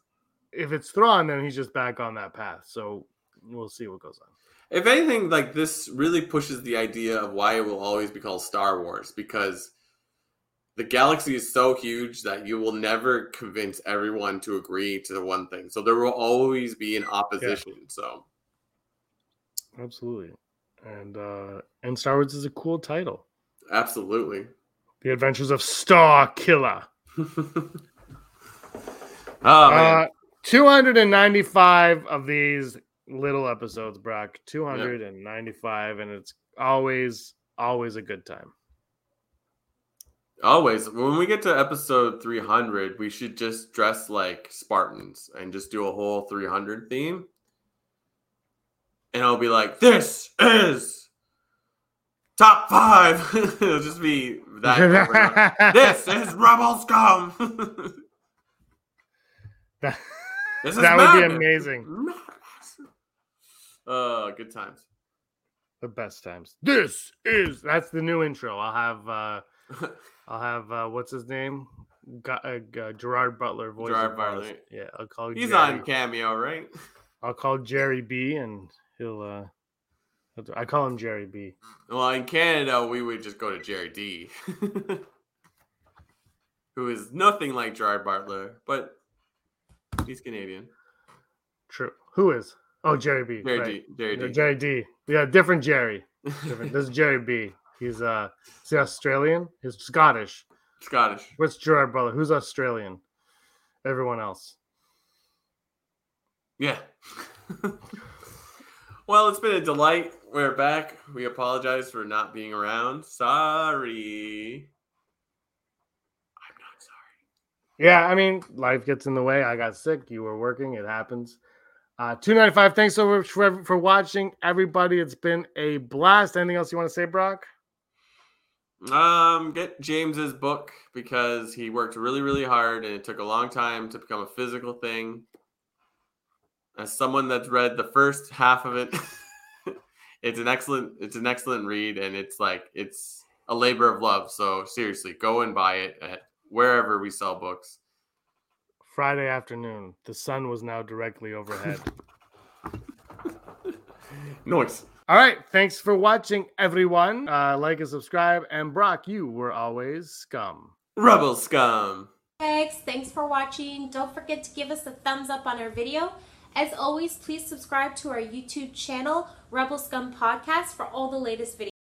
Speaker 4: if it's Thrawn, then he's just back on that path. So we'll see what goes on.
Speaker 3: if anything, like this really pushes the idea of why it will always be called Star Wars because the galaxy is so huge that you will never convince everyone to agree to the one thing. So there will always be an opposition. So
Speaker 4: Absolutely. And uh and Star Wars is a cool title.
Speaker 3: absolutely.
Speaker 4: The Adventures of Starkiller.
Speaker 3: oh man.
Speaker 4: Uh 295 of these little episodes, Brock. 295 and it's always always a good time.
Speaker 3: Always, when we get to episode 300, we should just dress like Spartans and just do a whole 300 theme. And I'll be like, this is top five. It'll just be that. over and over. this is Rebel Scum.
Speaker 4: that,
Speaker 3: this is
Speaker 4: that would be amazing.
Speaker 3: Madness. Uh, good times.
Speaker 4: The best times. This is that's the new intro. I'll have uh I'll have uh what's his name? Got, uh, G- Gerard Butler voice.
Speaker 3: Gerard. Butler.
Speaker 4: Yeah, I'll call
Speaker 3: He's
Speaker 4: Jerry.
Speaker 3: on cameo, right?
Speaker 4: I'll call Jerry B and he'll uh I call him Jerry B.
Speaker 3: Well, in Canada, we would just go to Jerry D, who is nothing like Gerard Butler, but he's Canadian.
Speaker 4: True. Who is? Oh, Jerry B.
Speaker 3: Jerry
Speaker 4: right.
Speaker 3: D. Jerry D.
Speaker 4: Jerry D. Yeah, different Jerry. Different. this is Jerry B. He's uh, is he Australian? He's Scottish.
Speaker 3: Scottish.
Speaker 4: What's Gerard Butler? Who's Australian? Everyone else.
Speaker 3: Yeah. well, it's been a delight. We're back. We apologize for not being around. Sorry. I'm not sorry.
Speaker 4: Yeah, I mean, life gets in the way. I got sick. You were working. It happens. Uh, 295. Thanks so much for, for watching, everybody. It's been a blast. Anything else you want to say, Brock?
Speaker 3: Um, get James's book because he worked really, really hard and it took a long time to become a physical thing. As someone that's read the first half of it, it's an excellent, it's an excellent read, and it's like it's a labor of love. So seriously, go and buy it at wherever we sell books.
Speaker 4: Friday afternoon. The sun was now directly overhead.
Speaker 3: Noise.
Speaker 4: All right. Thanks for watching, everyone. Uh, like and subscribe. And Brock, you were always scum.
Speaker 3: Rebel scum.
Speaker 1: Thanks. Thanks for watching. Don't forget to give us a thumbs up on our video. As always, please subscribe to our YouTube channel, Rebel Scum Podcast, for all the latest videos.